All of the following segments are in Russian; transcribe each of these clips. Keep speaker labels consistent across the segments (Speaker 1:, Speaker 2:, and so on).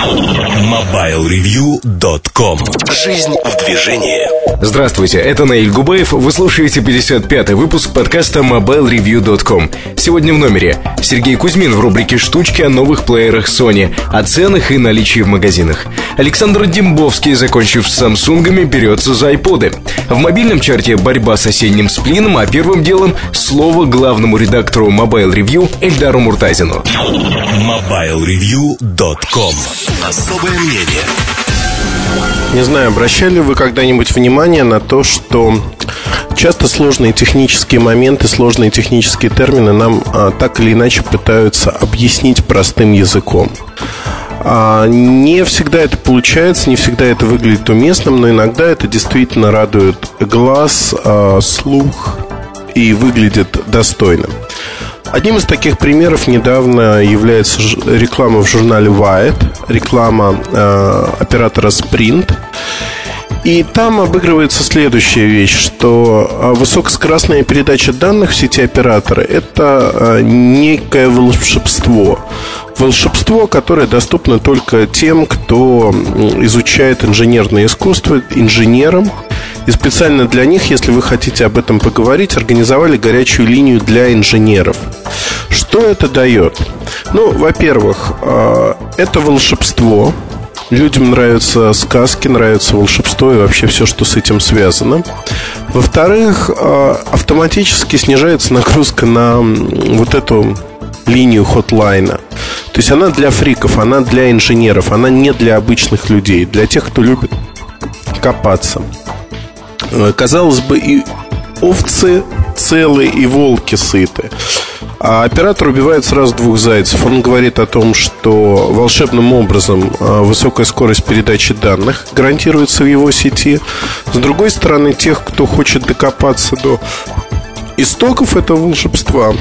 Speaker 1: MobileReview.com Жизнь в движении
Speaker 2: Здравствуйте, это Наиль Губаев. Вы слушаете 55-й выпуск подкаста MobileReview.com. Сегодня в номере Сергей Кузьмин в рубрике «Штучки» о новых плеерах Sony, о ценах и наличии в магазинах. Александр Дембовский, закончив с Самсунгами, берется за айподы. В мобильном чарте борьба с осенним сплином, а первым делом слово главному редактору Mobile Review Эльдару Муртазину.
Speaker 1: MobileReview.com Особое мнение
Speaker 3: не знаю, обращали вы когда-нибудь внимание на то, что часто сложные технические моменты, сложные технические термины нам а, так или иначе пытаются объяснить простым языком. А, не всегда это получается, не всегда это выглядит уместным, но иногда это действительно радует глаз, а, слух и выглядит достойным. Одним из таких примеров недавно является реклама в журнале Wired, реклама э, оператора Sprint. И там обыгрывается следующая вещь, что э, высокоскоростная передача данных в сети оператора – это э, некое волшебство. Волшебство, которое доступно только тем, кто изучает инженерное искусство, инженерам, и специально для них, если вы хотите об этом поговорить, организовали горячую линию для инженеров. Что это дает? Ну, во-первых, э, это волшебство. Людям нравятся сказки, нравится волшебство и вообще все, что с этим связано. Во-вторых, э, автоматически снижается нагрузка на вот эту линию хотлайна. То есть она для фриков, она для инженеров, она не для обычных людей, для тех, кто любит копаться. Э, казалось бы, и овцы целые, и волки сыты. А оператор убивает сразу двух зайцев. Он говорит о том, что волшебным образом э, высокая скорость передачи данных гарантируется в его сети. С другой стороны, тех, кто хочет докопаться до истоков этого волшебства,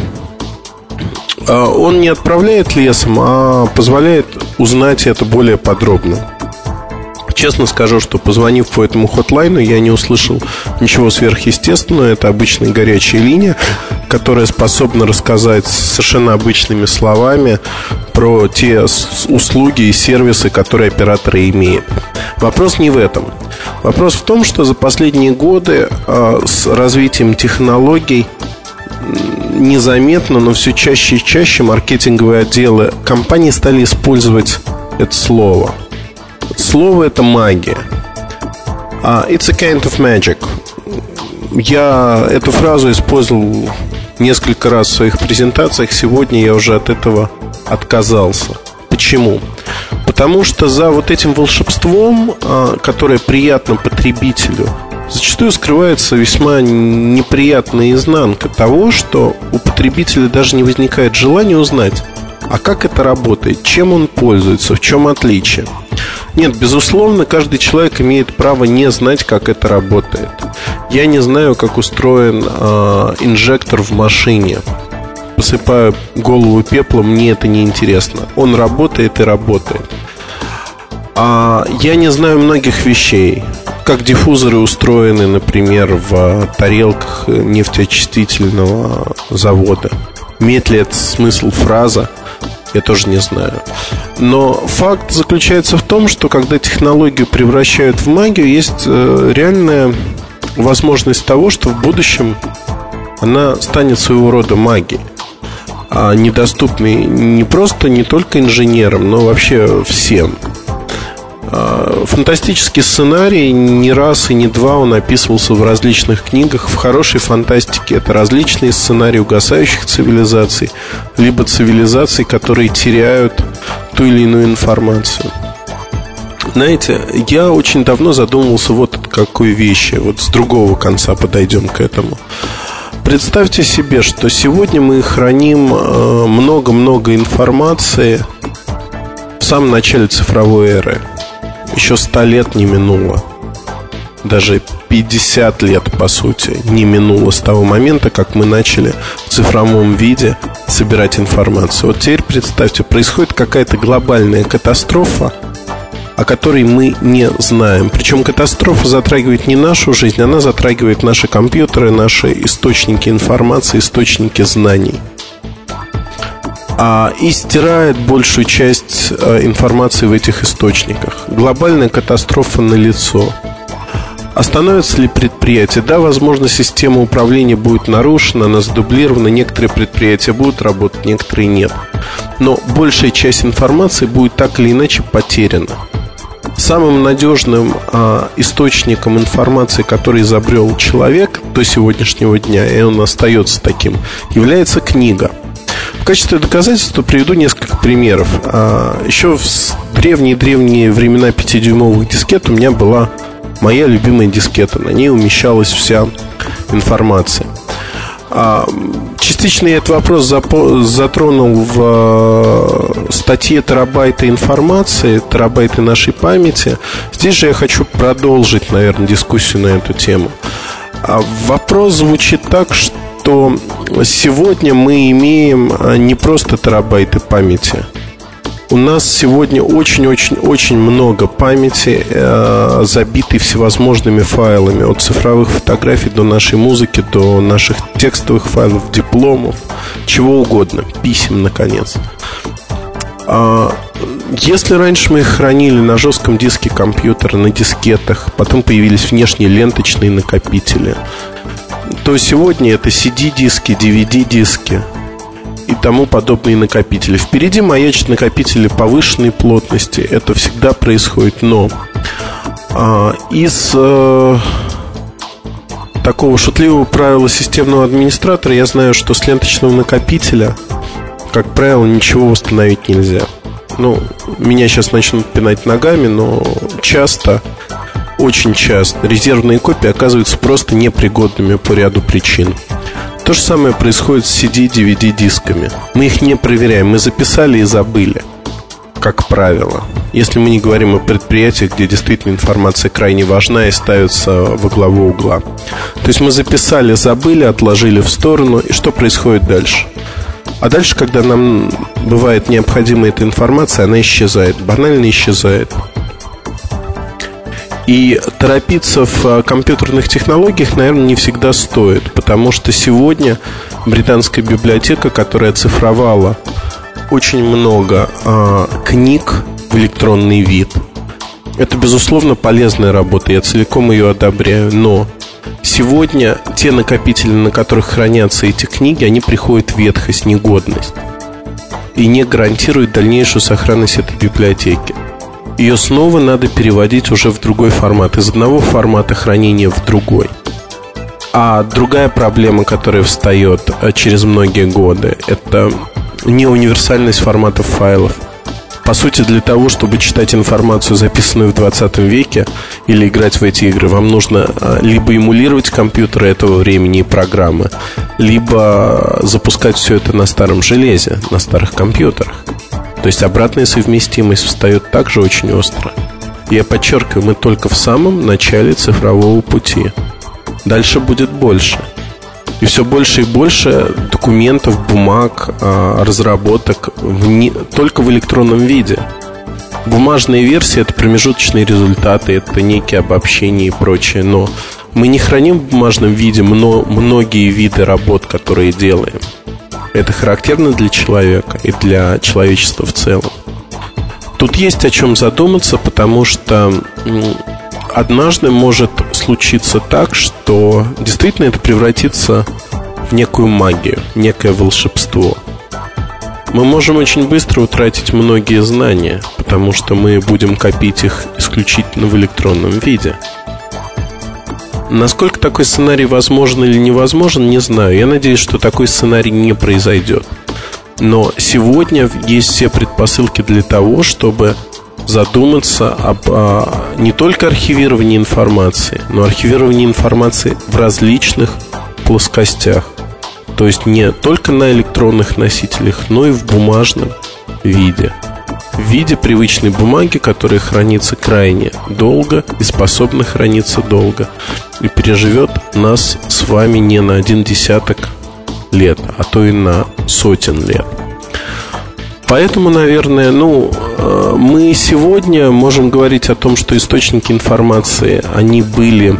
Speaker 3: э, он не отправляет лесом, а позволяет узнать это более подробно. Честно скажу, что позвонив по этому хотлайну, я не услышал ничего сверхъестественного. Это обычная горячая линия, которая способна рассказать совершенно обычными словами про те услуги и сервисы, которые операторы имеют. Вопрос не в этом. Вопрос в том, что за последние годы а, с развитием технологий незаметно, но все чаще и чаще маркетинговые отделы компаний стали использовать это слово – Слово это магия. Uh, it's a kind of magic. Я эту фразу использовал несколько раз в своих презентациях. Сегодня я уже от этого отказался. Почему? Потому что за вот этим волшебством, а, которое приятно потребителю, зачастую скрывается весьма неприятная изнанка того, что у потребителя даже не возникает желания узнать, а как это работает, чем он пользуется, в чем отличие. Нет, безусловно, каждый человек имеет право не знать, как это работает. Я не знаю, как устроен э, инжектор в машине. Посыпаю голову пеплом, мне это не интересно. Он работает и работает. А я не знаю многих вещей. Как диффузоры устроены, например, в тарелках нефтеочистительного завода. Имеет ли это смысл фраза? Я тоже не знаю. Но факт заключается в том, что когда технологию превращают в магию, есть э, реальная возможность того, что в будущем она станет своего рода магией а недоступной не просто не только инженерам, но вообще всем. А, фантастический сценарий не раз и не два он описывался в различных книгах. В хорошей фантастике это различные сценарии угасающих цивилизаций, либо цивилизаций, которые теряют ту или иную информацию. Знаете, я очень давно задумывался вот о какой вещи. Вот с другого конца подойдем к этому. Представьте себе, что сегодня мы храним э, много-много информации в самом начале цифровой эры еще 100 лет не минуло. Даже 50 лет, по сути, не минуло с того момента, как мы начали в цифровом виде собирать информацию. Вот теперь представьте, происходит какая-то глобальная катастрофа, о которой мы не знаем. Причем катастрофа затрагивает не нашу жизнь, она затрагивает наши компьютеры, наши источники информации, источники знаний. А, и стирает большую часть а, информации в этих источниках. Глобальная катастрофа на лицо. Остановится ли предприятие? Да, возможно, система управления будет нарушена, она задублирована, некоторые предприятия будут работать, некоторые нет. Но большая часть информации будет так или иначе потеряна. Самым надежным э, источником информации, который изобрел человек до сегодняшнего дня, и он остается таким, является книга. Качестве доказательства приведу несколько примеров. А, еще в древние-древние времена 5-дюймовых дискет у меня была моя любимая дискета. На ней умещалась вся информация. А, частично я этот вопрос затронул в э, статье «Терабайты информации», «Терабайты нашей памяти». Здесь же я хочу продолжить, наверное, дискуссию на эту тему. А, вопрос звучит так, что сегодня мы имеем э, не просто терабайты памяти – у нас сегодня очень-очень-очень много памяти, э, забитой всевозможными файлами, от цифровых фотографий до нашей музыки, до наших текстовых файлов, дипломов, чего угодно, писем, наконец. А, если раньше мы их хранили на жестком диске компьютера, на дискетах, потом появились внешние ленточные накопители, то сегодня это CD-диски, DVD-диски – и тому подобные накопители. Впереди маячат накопители повышенной плотности. Это всегда происходит. Но а, из а, такого шутливого правила системного администратора я знаю, что с ленточного накопителя, как правило, ничего восстановить нельзя. Ну, меня сейчас начнут пинать ногами, но часто, очень часто резервные копии оказываются просто непригодными по ряду причин. То же самое происходит с CD, DVD дисками. Мы их не проверяем, мы записали и забыли, как правило. Если мы не говорим о предприятиях, где действительно информация крайне важна и ставится во главу угла. То есть мы записали, забыли, отложили в сторону, и что происходит дальше? А дальше, когда нам бывает необходима эта информация, она исчезает, банально исчезает. И торопиться в э, компьютерных технологиях, наверное, не всегда стоит, потому что сегодня британская библиотека, которая оцифровала очень много э, книг в электронный вид, это, безусловно, полезная работа, я целиком ее одобряю, но сегодня те накопители, на которых хранятся эти книги, они приходят в ветхость, негодность и не гарантируют дальнейшую сохранность этой библиотеки ее снова надо переводить уже в другой формат, из одного формата хранения в другой. А другая проблема, которая встает э, через многие годы, это неуниверсальность форматов файлов. По сути, для того, чтобы читать информацию, записанную в 20 веке, или играть в эти игры, вам нужно э, либо эмулировать компьютеры этого времени и программы, либо запускать все это на старом железе, на старых компьютерах. То есть обратная совместимость встает также очень остро. Я подчеркиваю, мы только в самом начале цифрового пути. Дальше будет больше. И все больше и больше документов, бумаг, а, разработок в не, только в электронном виде. Бумажные версии – это промежуточные результаты, это некие обобщения и прочее. Но мы не храним в бумажном виде но многие виды работ, которые делаем. Это характерно для человека и для человечества в целом. Тут есть о чем задуматься, потому что однажды может случиться так, что действительно это превратится в некую магию, некое волшебство. Мы можем очень быстро утратить многие знания, потому что мы будем копить их исключительно в электронном виде – Насколько такой сценарий возможен или невозможен, не знаю. Я надеюсь, что такой сценарий не произойдет. Но сегодня есть все предпосылки для того, чтобы задуматься об а, не только архивировании информации, но архивировании информации в различных плоскостях. То есть не только на электронных носителях, но и в бумажном виде в виде привычной бумаги, которая хранится крайне долго и способна храниться долго. И переживет нас с вами не на один десяток лет, а то и на сотен лет. Поэтому, наверное, ну, э, мы сегодня можем говорить о том, что источники информации, они были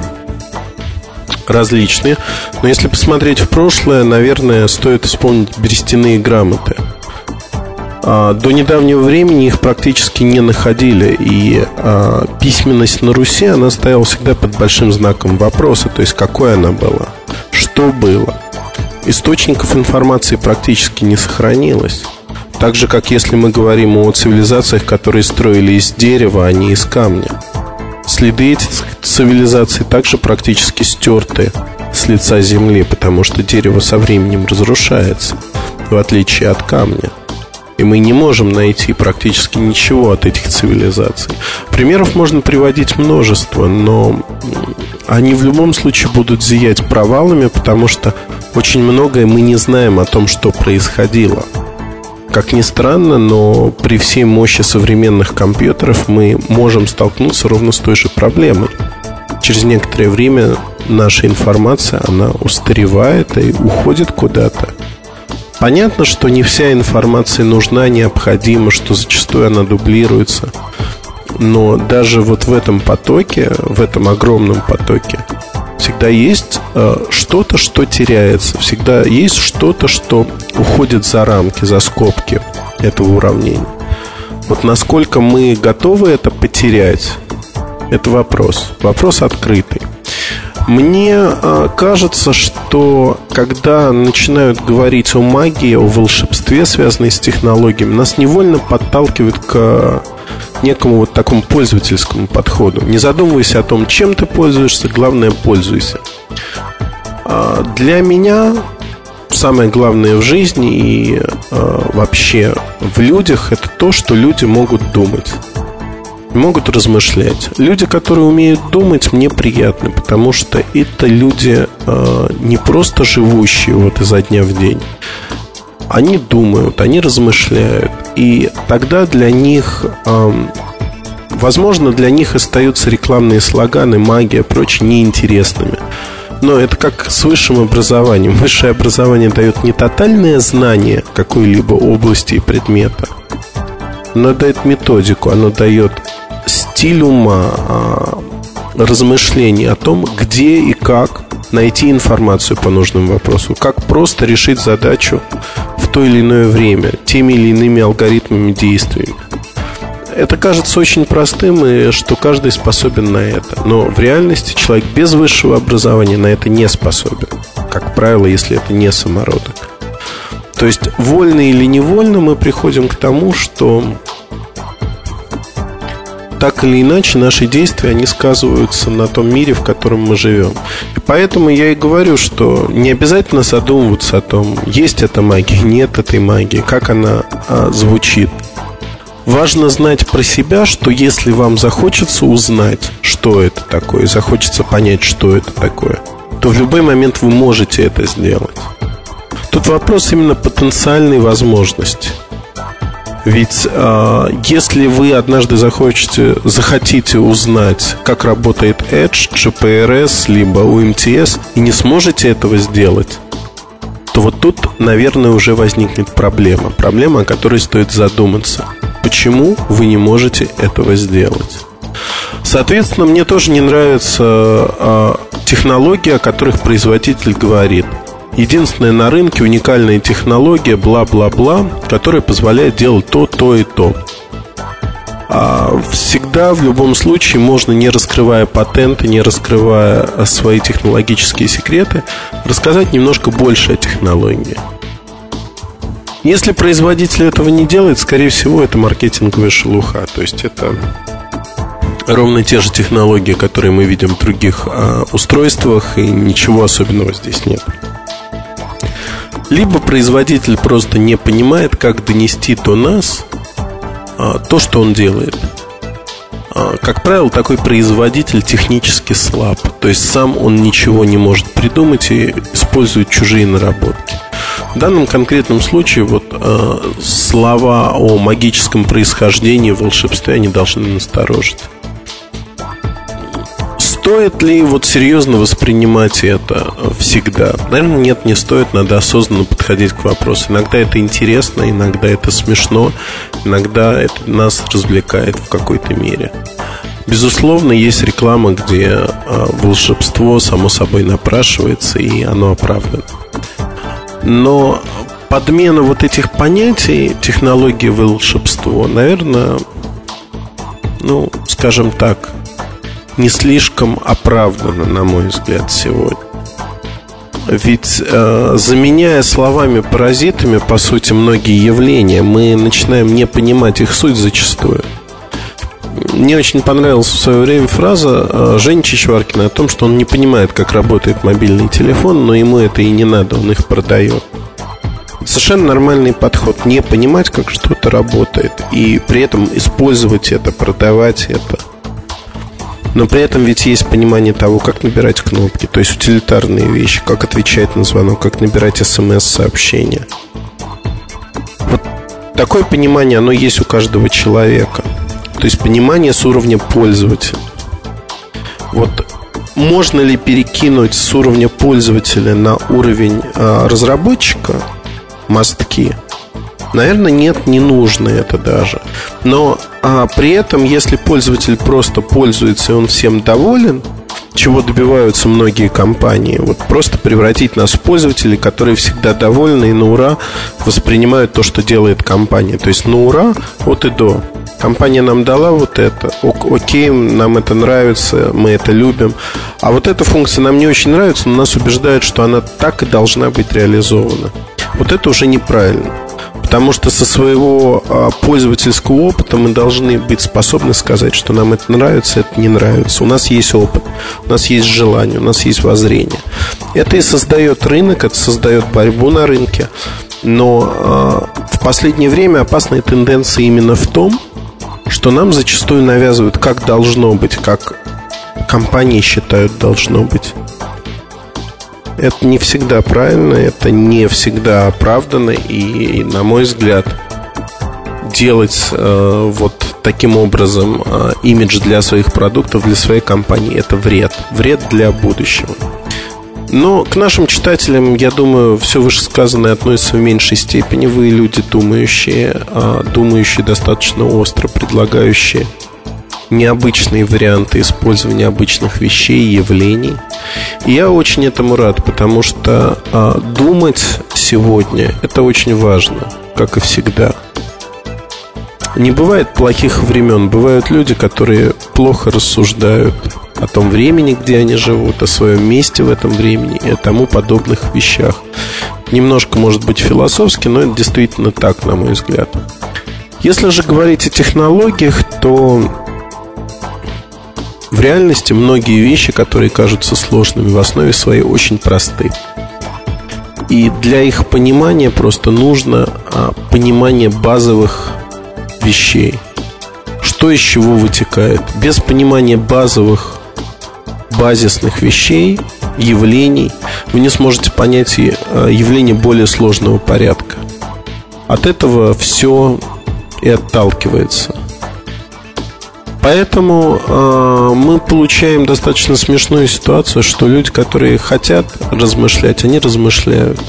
Speaker 3: различные. Но если посмотреть в прошлое, наверное, стоит вспомнить берестяные грамоты – А, до недавнего времени их практически не находили, и а, письменность на Руси, она стояла всегда под большим знаком вопроса, то есть какой она была, что было. Источников информации практически не сохранилось. Так же, как если мы говорим о цивилизациях, которые строили из дерева, а не из камня. Следы этих цивилизаций также практически стерты с лица земли, потому что дерево со временем разрушается, в отличие от камня. И мы не можем найти практически ничего от этих цивилизаций. Примеров можно приводить множество, но они в любом случае будут зиять провалами, потому что очень многое мы не знаем о том, что происходило. Как ни странно, но при всей мощи современных компьютеров мы можем столкнуться ровно с той же проблемой. Через некоторое время наша информация, она устаревает и уходит куда-то. Понятно, что не вся информация нужна, необходима, что зачастую она дублируется. Но даже вот в этом потоке, в этом огромном потоке, всегда есть э, что-то, что теряется. Всегда есть что-то, что уходит за рамки, за скобки этого уравнения. Вот насколько мы готовы это потерять, это вопрос. Вопрос открытый. Мне э, кажется, что когда начинают говорить о магии, о волшебстве, связанной с технологиями, нас невольно подталкивают к некому вот такому пользовательскому подходу. Не задумывайся о том, чем ты пользуешься, главное пользуйся. А для меня самое главное в жизни и э, вообще в людях это то, что люди могут думать могут размышлять. Люди, которые умеют думать, мне приятны, потому что это люди э, не просто живущие вот изо дня в день. Они думают, они размышляют, и тогда для них, э, возможно, для них остаются рекламные слоганы, магия, прочее неинтересными. Но это как с высшим образованием. Высшее образование дает не тотальное знание какой-либо области и предмета, но дает методику, оно дает стиль ума, а, размышлений о том, где и как найти информацию по нужному вопросу, как просто решить задачу то или иное время, теми или иными алгоритмами действий. Это кажется очень простым, и что каждый способен на это. Но в реальности человек без высшего образования на это не способен. Как правило, если это не самородок. То есть, вольно или невольно мы приходим к тому, что так или иначе наши действия, они сказываются на том мире, в котором мы живем. И поэтому я и говорю, что не обязательно задумываться о том, есть эта магия, нет этой магии, как она а, звучит. Важно знать про себя, что если вам захочется узнать, что это такое, захочется понять, что это такое, то в любой момент вы можете это сделать. Тут вопрос именно потенциальной возможности – ведь э, если вы однажды захочете, захотите узнать, как работает Edge, GPRS, либо UMTS, и не сможете этого сделать, то вот тут, наверное, уже возникнет проблема. Проблема, о которой стоит задуматься. Почему вы не можете этого сделать? Соответственно, мне тоже не нравится э, технология, о которых производитель говорит – единственная на рынке уникальная технология, бла-бла-бла, которая позволяет делать то, то и то. А всегда, в любом случае, можно, не раскрывая патенты, не раскрывая свои технологические секреты, рассказать немножко больше о технологии. Если производитель этого не делает, скорее всего, это маркетинговая шелуха. То есть это ровно те же технологии, которые мы видим в других а, устройствах, и ничего особенного здесь нет. Либо производитель просто не понимает, как донести до нас а, то, что он делает. А, как правило, такой производитель технически слаб. То есть сам он ничего не может придумать и использует чужие наработки. В данном конкретном случае вот э, слова о магическом происхождении, волшебстве, они должны насторожить. Стоит ли вот серьезно воспринимать это всегда? Наверное, нет, не стоит. Надо осознанно подходить к вопросу. Иногда это интересно, иногда это смешно, иногда это нас развлекает в какой-то мере. Безусловно, есть реклама, где а, волшебство само собой напрашивается, и оно оправдано. Но подмена вот этих понятий, технологии волшебство, наверное, ну, скажем так, не слишком оправдана, на мой взгляд, сегодня. Ведь э, заменяя словами паразитами, по сути, многие явления, мы начинаем не понимать их суть зачастую. Мне очень понравилась в свое время фраза э, Жени Чичваркина о том, что он не понимает, как работает мобильный телефон, но ему это и не надо, он их продает. Совершенно нормальный подход. Не понимать, как что-то работает, и при этом использовать это, продавать это – но при этом ведь есть понимание того, как набирать кнопки, то есть утилитарные вещи, как отвечать на звонок, как набирать смс-сообщения. Вот такое понимание, оно есть у каждого человека. То есть понимание с уровня пользователя. Вот можно ли перекинуть с уровня пользователя на уровень э, разработчика мостки? Наверное, нет, не нужно это даже. Но а, при этом, если пользователь просто пользуется и он всем доволен, чего добиваются многие компании. Вот просто превратить нас в пользователей, которые всегда довольны и на ура воспринимают то, что делает компания. То есть на ура от и до. Компания нам дала вот это. Окей, нам это нравится, мы это любим. А вот эта функция нам не очень нравится, но нас убеждают, что она так и должна быть реализована. Вот это уже неправильно. Потому что со своего а, пользовательского опыта мы должны быть способны сказать, что нам это нравится, это не нравится. У нас есть опыт, у нас есть желание, у нас есть воззрение. Это и создает рынок, это создает борьбу на рынке. Но э, в последнее время опасная тенденция именно в том, что нам зачастую навязывают, как должно быть, как компании считают должно быть. Это не всегда правильно, это не всегда оправдано, и, на мой взгляд, делать э, вот таким образом э, имидж для своих продуктов, для своей компании, это вред. Вред для будущего. Но к нашим читателям, я думаю, все вышесказанное относится в меньшей степени. Вы люди думающие, э, думающие достаточно остро, предлагающие необычные варианты использования обычных вещей и явлений. И я очень этому рад, потому что а, думать сегодня это очень важно, как и всегда. Не бывает плохих времен, бывают люди, которые плохо рассуждают о том времени, где они живут, о своем месте в этом времени и о тому подобных вещах. Немножко, может быть, философски, но это действительно так, на мой взгляд. Если же говорить о технологиях, то в реальности многие вещи, которые кажутся сложными, в основе своей очень просты. И для их понимания просто нужно а, понимание базовых вещей. Что из чего вытекает. Без понимания базовых, базисных вещей, явлений, вы не сможете понять а, явление более сложного порядка. От этого все и отталкивается. Поэтому э, мы получаем достаточно смешную ситуацию, что люди, которые хотят размышлять, они размышляют.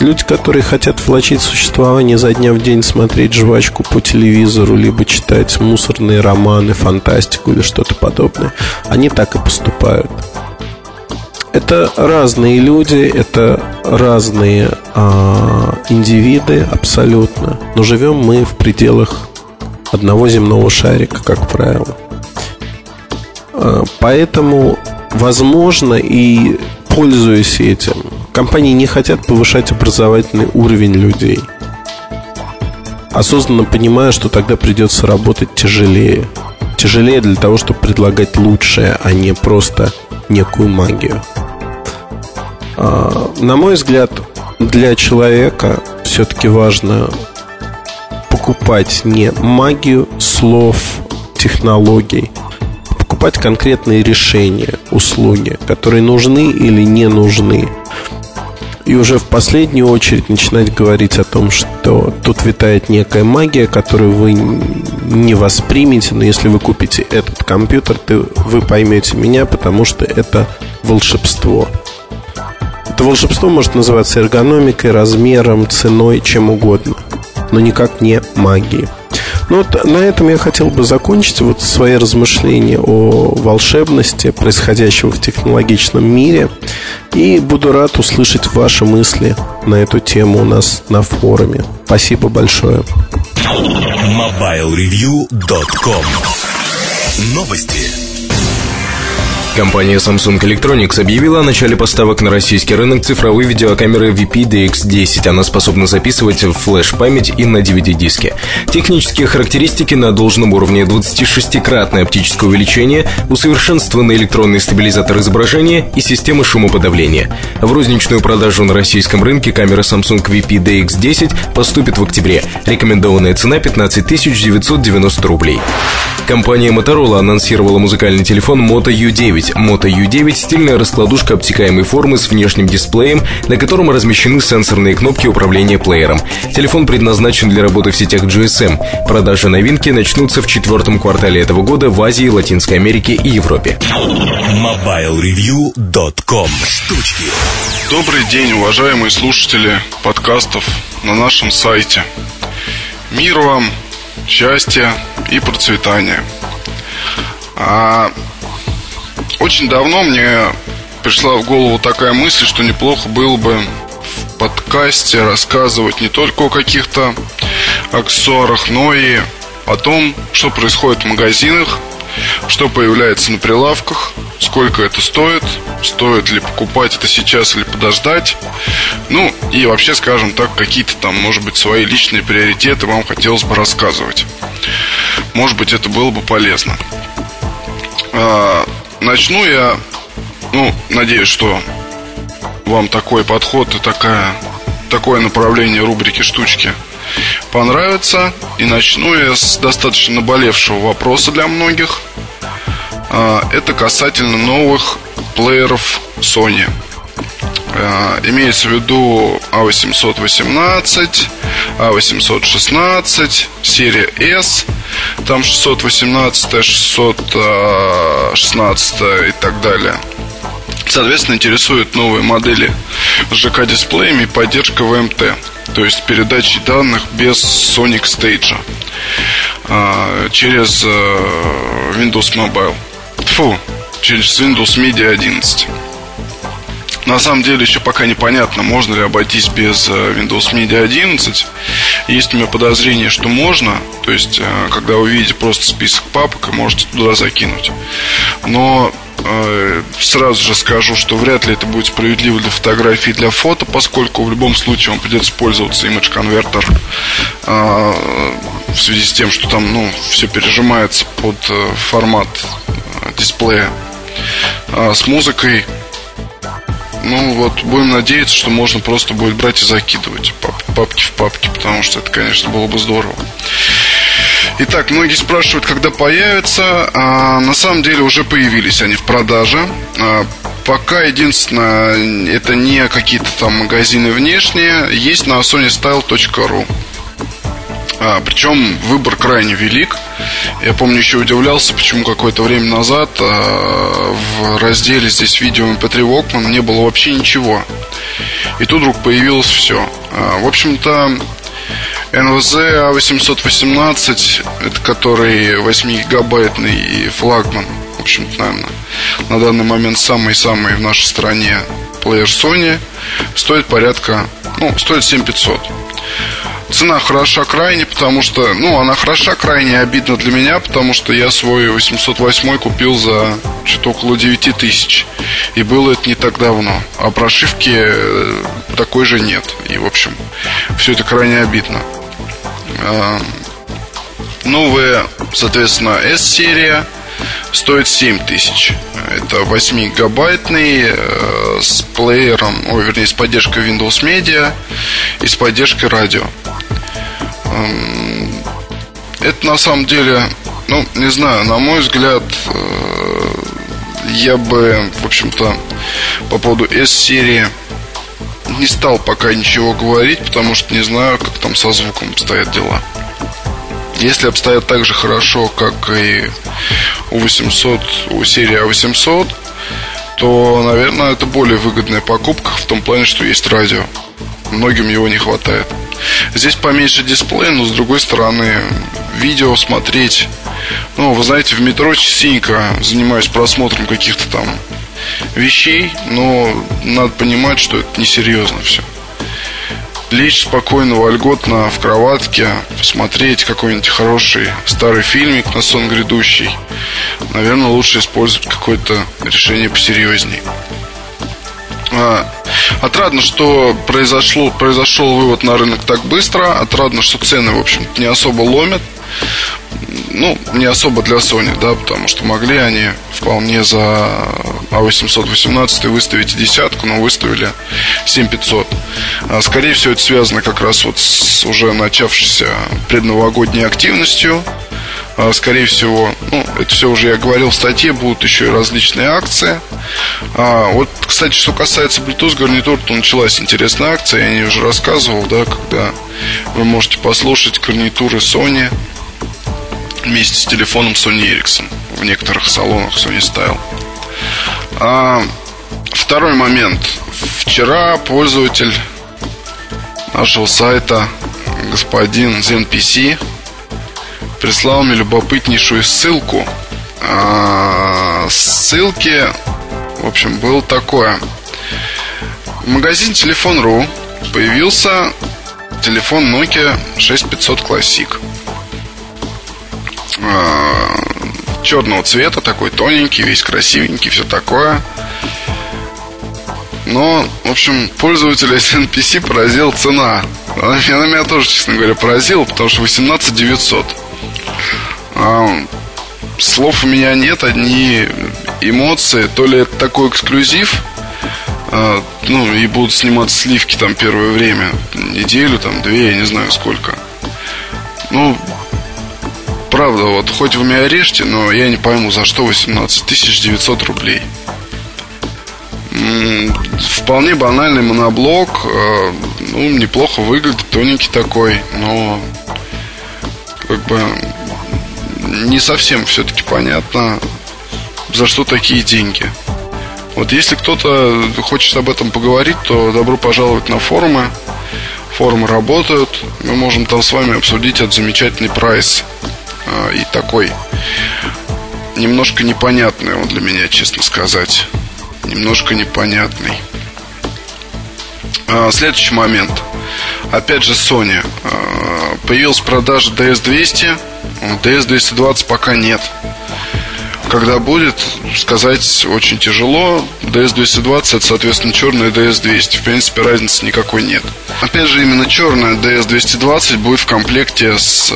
Speaker 3: Люди, которые хотят влачить существование за дня в день, смотреть жвачку по телевизору, либо читать мусорные романы, фантастику или что-то подобное, они так и поступают. Это разные люди, это разные а, индивиды абсолютно. Но живем мы в пределах одного земного шарика, как правило. А, поэтому, возможно, и пользуясь этим, компании не хотят повышать образовательный уровень людей. Осознанно понимая, что тогда придется работать тяжелее. Тяжелее для того, чтобы предлагать лучшее, а не просто некую магию. А, на мой взгляд, для человека все-таки важно покупать не магию слов, технологий, а покупать конкретные решения, услуги, которые нужны или не нужны. И уже в последнюю очередь начинать говорить о том, что тут витает некая магия, которую вы не воспримете, но если вы купите этот компьютер, то вы поймете меня, потому что это волшебство. Это волшебство может называться эргономикой, размером, ценой, чем угодно – но никак не магии. Ну вот на этом я хотел бы закончить вот свои размышления о волшебности, происходящего в технологичном мире. И буду рад услышать ваши мысли на эту тему у нас на форуме. Спасибо большое.
Speaker 1: MobileReview.com Новости.
Speaker 2: Компания Samsung Electronics объявила о начале поставок на российский рынок цифровой видеокамеры VP DX10. Она способна записывать в флеш-память и на DVD-диске. Технические характеристики на должном уровне 26-кратное оптическое увеличение, усовершенствованный электронный стабилизатор изображения и система шумоподавления. В розничную продажу на российском рынке камера Samsung VP DX10 поступит в октябре. Рекомендованная цена 15 990 рублей. Компания Motorola анонсировала музыкальный телефон Moto U9 9 Moto U9 – стильная раскладушка обтекаемой формы с внешним дисплеем, на котором размещены сенсорные кнопки управления плеером. Телефон предназначен для работы в сетях GSM. Продажи новинки начнутся в четвертом квартале этого года в Азии, Латинской Америке и Европе.
Speaker 1: MobileReview.com Штучки
Speaker 4: Добрый день, уважаемые слушатели подкастов на нашем сайте. Мир вам, счастья и процветания. А очень давно мне пришла в голову такая мысль, что неплохо было бы в подкасте рассказывать не только о каких-то аксессуарах, но и о том, что происходит в магазинах, что появляется на прилавках, сколько это стоит, стоит ли покупать это сейчас или подождать. Ну, и вообще, скажем так, какие-то там, может быть, свои личные приоритеты вам хотелось бы рассказывать. Может быть, это было бы полезно. Начну я, ну, надеюсь, что вам такой подход и такая, такое направление рубрики «Штучки» понравится. И начну я с достаточно наболевшего вопроса для многих. А, это касательно новых плееров Sony. А, имеется в виду A818, A816, серия S, там 618, 616 и так далее. Соответственно, интересуют новые модели с ЖК-дисплеями и поддержка ВМТ, то есть передачи данных без Sonic Stage а, через э, Windows Mobile. Фу, через Windows Media 11. На самом деле еще пока непонятно, можно ли обойтись без э, Windows Media 11. Есть у меня подозрение, что можно. То есть, э, когда вы видите просто список папок, можете туда закинуть. Но э, сразу же скажу, что вряд ли это будет справедливо для фотографий и для фото, поскольку в любом случае вам придется пользоваться Image Converter в связи с тем, что там ну, все пережимается под формат дисплея. С музыкой ну вот, будем надеяться, что можно просто будет брать и закидывать папки в папки, потому что это, конечно, было бы здорово. Итак, многие спрашивают, когда появятся. А, на самом деле уже появились они в продаже. А, пока единственное, это не какие-то там магазины внешние. Есть на sonystyle.ru. А, причем выбор крайне велик. Я помню, еще удивлялся, почему какое-то время назад а, в разделе здесь видео MP3 Walkman не было вообще ничего. И тут вдруг появилось все. А, в общем-то, NVZ A818, это который 8-гигабайтный и флагман, в общем-то, наверное, на данный момент самый-самый в нашей стране плеер Sony, стоит порядка, ну, стоит 7500. Цена хороша крайне, потому что, ну, она хороша крайне обидно для меня, потому что я свой 808 купил за что-то около 9 тысяч. И было это не так давно. А прошивки э, такой же нет. И, в общем, все это крайне обидно. А, новая, соответственно, S-серия стоит 7 тысяч. Это 8 гигабайтный э, с плеером, ой, вернее, с поддержкой Windows Media и с поддержкой радио. Эм, это на самом деле, ну, не знаю, на мой взгляд, э, я бы, в общем-то, по поводу S-серии не стал пока ничего говорить, потому что не знаю, как там со звуком обстоят дела. Если обстоят так же хорошо, как и у 800, у серии А800, то, наверное, это более выгодная покупка в том плане, что есть радио. Многим его не хватает. Здесь поменьше дисплей, но с другой стороны, видео смотреть. Ну, вы знаете, в метро частенько занимаюсь просмотром каких-то там вещей, но надо понимать, что это несерьезно все. Лечь спокойно, вольготно в кроватке, посмотреть какой-нибудь хороший старый фильмик на сон грядущий. Наверное, лучше использовать какое-то решение посерьезней. А, отрадно, что произошло, произошел вывод на рынок так быстро. Отрадно, что цены, в общем не особо ломят. Ну, не особо для Sony, да, потому что могли они вполне за A818 выставить десятку, но выставили 7500. А, скорее всего, это связано как раз вот с уже начавшейся предновогодней активностью а, скорее всего, ну, это все уже я говорил в статье, будут еще и различные акции. А, вот, кстати, что касается Bluetooth гарнитур, то началась интересная акция, я о ней уже рассказывал, да, когда вы можете послушать гарнитуры Sony вместе с телефоном Sony Ericsson в некоторых салонах Sony Style. А, второй момент. Вчера пользователь нашего сайта господин ZenPC прислал мне любопытнейшую ссылку. А, ссылки, в общем, был такое. В магазине Телефон.ру появился телефон Nokia 6500 Classic. А, черного цвета, такой тоненький, весь красивенький, все такое. Но, в общем, пользователя NPC поразила цена. Она меня тоже, честно говоря, поразила, потому что 18 900. А, слов у меня нет, одни эмоции. То ли это такой эксклюзив, а, ну, и будут сниматься сливки там первое время, неделю, там, две, я не знаю сколько. Ну, правда, вот хоть вы меня режьте, но я не пойму, за что 18 900 рублей. Вполне банальный моноблок, а, ну, неплохо выглядит, тоненький такой, но как бы не совсем все-таки понятно, за что такие деньги. Вот если кто-то хочет об этом поговорить, то добро пожаловать на форумы. Форумы работают. Мы можем там с вами обсудить этот замечательный прайс. А, и такой немножко непонятный он для меня, честно сказать. Немножко непонятный. А, следующий момент. Опять же Sony. А, появилась продажа DS200 DS-220 пока нет. Когда будет, сказать очень тяжело. DS-220 это, соответственно, черная DS-200. В принципе, разницы никакой нет. Опять же, именно черная DS-220 будет в комплекте с э,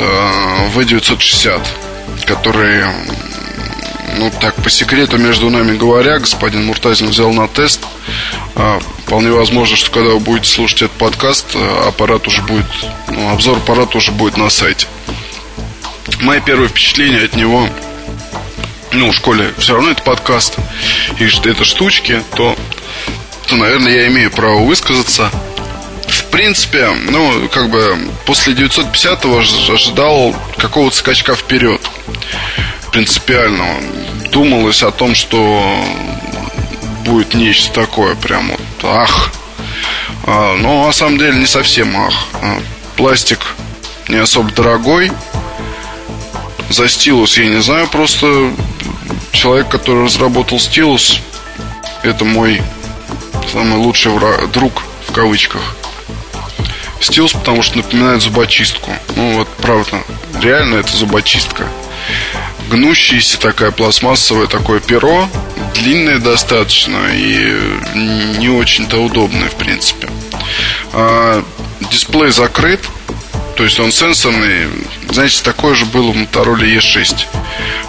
Speaker 4: V960, который ну так, по секрету между нами говоря, господин Муртазин взял на тест. А, вполне возможно, что когда вы будете слушать этот подкаст, э, аппарат уже будет, ну, обзор аппарата уже будет на сайте мои первые впечатления от него, ну, в школе все равно это подкаст, и это штучки, то, то, наверное, я имею право высказаться. В принципе, ну, как бы после 950-го ожидал какого-то скачка вперед. Принципиального. Думалось о том, что будет нечто такое, прям вот, ах. А, но на самом деле не совсем ах. А, пластик не особо дорогой, за стилус я не знаю, просто человек, который разработал стилус, это мой самый лучший враг, друг в кавычках. Стилус, потому что напоминает зубочистку. Ну вот, правда, реально это зубочистка. Гнущаяся такая пластмассовое такое перо, длинное достаточно и не очень-то удобное, в принципе. А, дисплей закрыт, то есть он сенсорный. Знаете, такой же был у Motorola E6.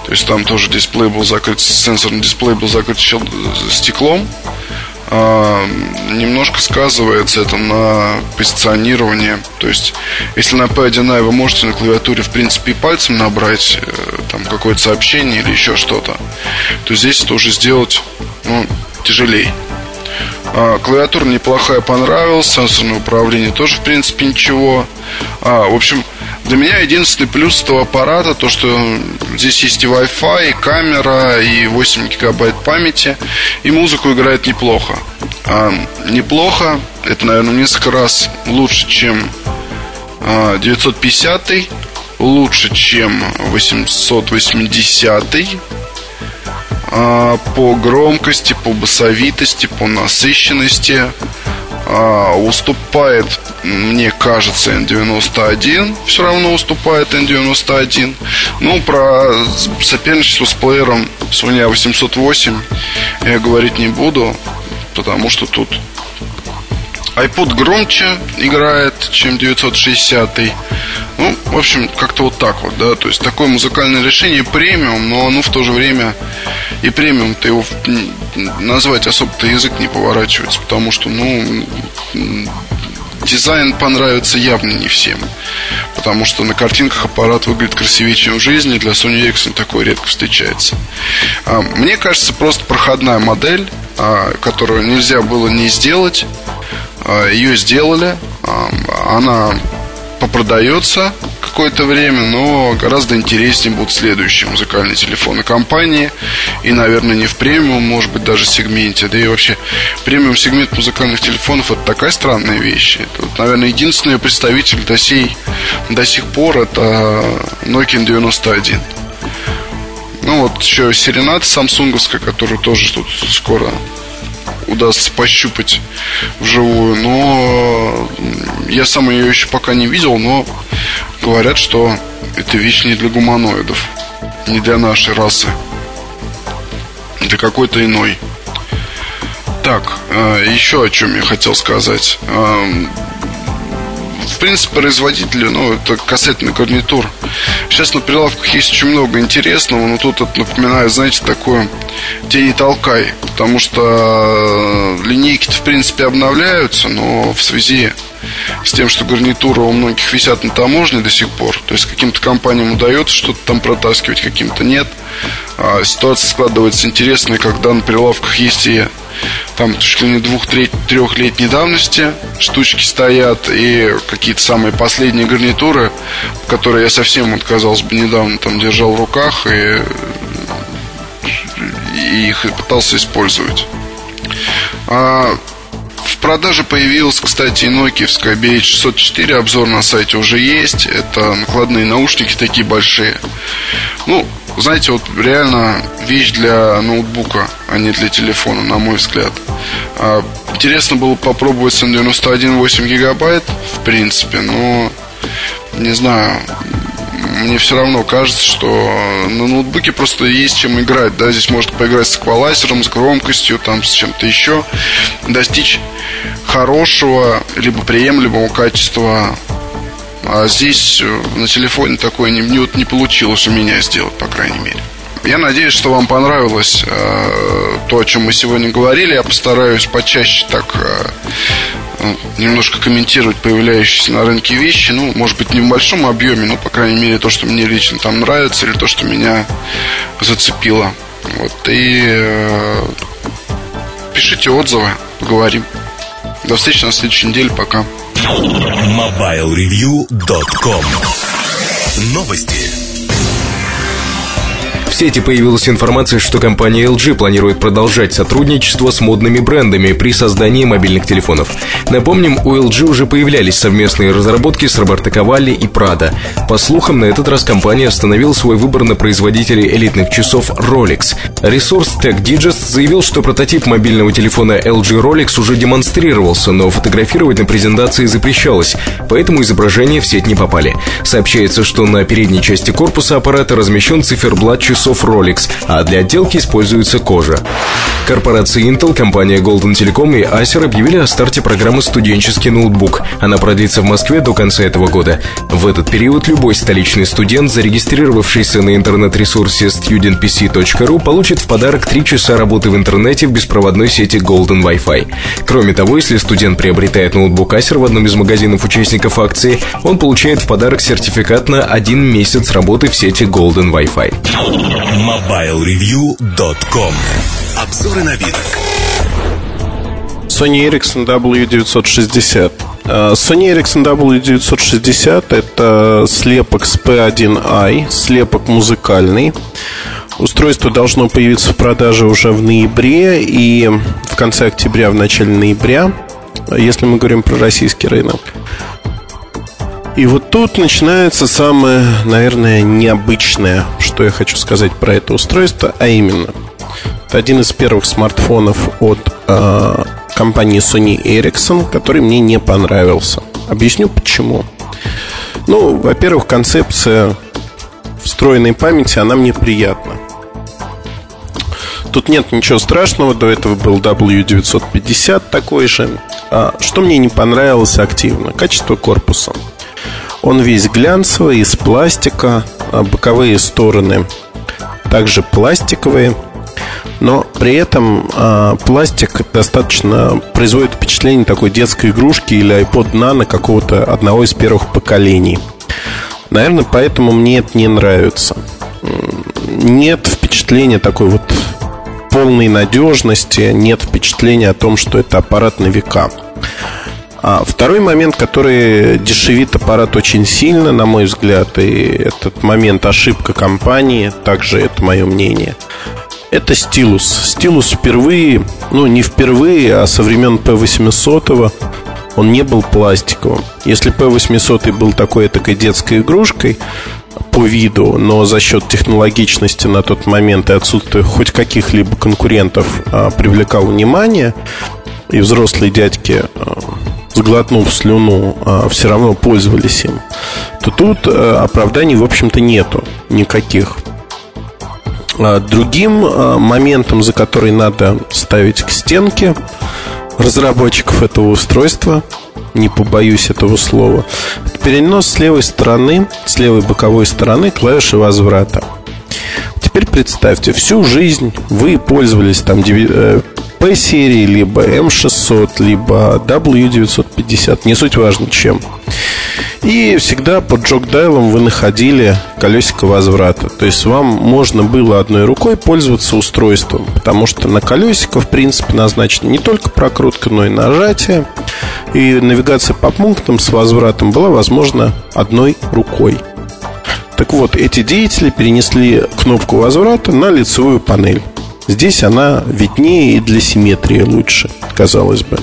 Speaker 4: То есть там тоже дисплей был закрыт, сенсорный дисплей был закрыт стеклом. А, немножко сказывается это на позиционирование. То есть, если на P1i вы можете на клавиатуре, в принципе, и пальцем набрать э, там какое-то сообщение или еще что-то, то здесь это уже сделать ну, тяжелее. А, клавиатура неплохая, понравилась. Сенсорное управление тоже, в принципе, ничего. А, в общем, для меня единственный плюс этого аппарата то, что здесь есть и Wi-Fi, и камера, и 8 гигабайт памяти, и музыку играет неплохо. А, неплохо, это, наверное, несколько раз лучше, чем 950 лучше, чем 880 а, по громкости, по басовитости, по насыщенности а, уступает, мне кажется, N91, все равно уступает N91. Ну, про соперничество с плеером Sony A808 я говорить не буду, потому что тут iPod громче играет, чем 960. Ну, в общем, как-то вот так вот, да. То есть такое музыкальное решение премиум, но оно в то же время и премиум-то его назвать особо-то язык не поворачивается, потому что, ну, дизайн понравится явно не всем. Потому что на картинках аппарат выглядит красивее, чем в жизни. Для Sony Ericsson такое редко встречается. А, мне кажется, просто проходная модель, а, которую нельзя было не сделать. А, Ее сделали. Она попродается какое-то время, но гораздо интереснее будут следующие музыкальные телефоны компании. И, наверное, не в премиум, может быть, даже сегменте. Да и вообще, премиум сегмент музыкальных телефонов это такая странная вещь. Это, наверное, единственный представитель до, сей, до сих пор это Nokia 91. Ну вот еще Серенат самсунговская, которую тоже тут скоро удастся пощупать вживую. Но я сам ее еще пока не видел, но говорят, что это вещь не для гуманоидов, не для нашей расы, для какой-то иной. Так, э, еще о чем я хотел сказать. В принципе, производители, ну, это кассетный гарнитур. Сейчас на прилавках есть очень много интересного, но тут это напоминает, знаете, такое «тени толкай», потому что э, линейки в принципе, обновляются, но в связи с тем, что гарнитуры у многих висят на таможне до сих пор, то есть каким-то компаниям удается что-то там протаскивать, каким-то нет. А ситуация складывается интересная, когда на прилавках есть и там чуть ли не двух-трехлетней давности штучки стоят и какие-то самые последние гарнитуры, которые я совсем, вот, казалось бы, недавно там держал в руках и, и их пытался использовать. А, в продаже появилась, кстати, и Nokia BH604. Обзор на сайте уже есть. Это накладные наушники такие большие. Ну, знаете, вот реально вещь для ноутбука, а не для телефона, на мой взгляд. А, интересно было попробовать с N91 8 гигабайт, в принципе, но не знаю, мне все равно кажется, что на ноутбуке просто есть чем играть. Да, здесь можно поиграть с эквалайзером, с громкостью, там, с чем-то еще, достичь хорошего либо приемлемого качества а здесь э, на телефоне такое не, не, не получилось у меня сделать, по крайней мере. Я надеюсь, что вам понравилось э, то, о чем мы сегодня говорили. Я постараюсь почаще так э, ну, немножко комментировать появляющиеся на рынке вещи. Ну, может быть, не в большом объеме, но, по крайней мере, то, что мне лично там нравится, или то, что меня зацепило. Вот, и э, пишите отзывы, поговорим. До встречи на следующей неделе. Пока.
Speaker 1: MobileReview.com Новости.
Speaker 2: В сети появилась информация, что компания LG планирует продолжать сотрудничество с модными брендами при создании мобильных телефонов. Напомним, у LG уже появлялись совместные разработки с Роберто Кавалли и Prada. По слухам, на этот раз компания остановила свой выбор на производителей элитных часов Rolex. Ресурс Tech Digest заявил, что прототип мобильного телефона LG Rolex уже демонстрировался, но фотографировать на презентации запрещалось, поэтому изображения в сеть не попали. Сообщается, что на передней части корпуса аппарата размещен циферблат часов часов Rolex, а для отделки используется кожа. Корпорации Intel, компания Golden Telecom и Acer объявили о старте программы «Студенческий ноутбук». Она продлится в Москве до конца этого года. В этот период любой столичный студент, зарегистрировавшийся на интернет-ресурсе studentpc.ru, получит в подарок 3 часа работы в интернете в беспроводной сети Golden Wi-Fi. Кроме того, если студент приобретает ноутбук Acer в одном из магазинов участников акции, он получает в подарок сертификат на один месяц работы в сети Golden Wi-Fi.
Speaker 1: MobileReview.com Обзоры новинок
Speaker 3: Sony Ericsson W960 а, Sony Ericsson W960 это слепок с P1i, слепок музыкальный. Устройство должно появиться в продаже уже в ноябре и в конце октября, в начале ноября, если мы говорим про российский рынок. И вот тут начинается самое, наверное, необычное, что я хочу сказать про это устройство, а именно, это один из первых смартфонов от э, компании Sony Ericsson, который мне не понравился. Объясню почему. Ну, во-первых, концепция встроенной памяти, она мне приятна. Тут нет ничего страшного, до этого был W950 такой же. А, что мне не понравилось активно? Качество корпуса. Он весь глянцевый, из пластика, а боковые стороны также пластиковые. Но при этом э, пластик достаточно производит впечатление такой детской игрушки или iPod Nano какого-то одного из первых поколений. Наверное, поэтому мне это не нравится. Нет впечатления такой вот полной надежности, нет впечатления о том, что это аппарат на века. А второй момент, который дешевит аппарат очень сильно, на мой взгляд, и этот момент ошибка компании, также это мое мнение, это стилус. Стилус впервые, ну не впервые, а со времен P800 он не был пластиковым. Если P800 был такой такой детской игрушкой по виду, но за счет технологичности на тот момент и отсутствия хоть каких-либо конкурентов а, привлекал внимание, и взрослые дядьки а, сглотнув слюну, а все равно пользовались им, то тут э, оправданий, в общем-то, нету никаких. А другим э, моментом, за который надо ставить к стенке разработчиков этого устройства, не побоюсь этого слова, перенос с левой стороны, с левой боковой стороны клавиши возврата. Теперь представьте, всю жизнь вы пользовались там э, P-серии, либо M600, либо W950, не суть важно чем. И всегда под джок-дайлом вы находили колесико возврата. То есть вам можно было одной рукой пользоваться устройством, потому что на колесико, в принципе, назначена не только прокрутка, но и нажатие. И навигация по пунктам с возвратом была возможна одной рукой. Так вот, эти деятели перенесли кнопку возврата на лицевую панель. Здесь она виднее и для симметрии лучше, казалось бы.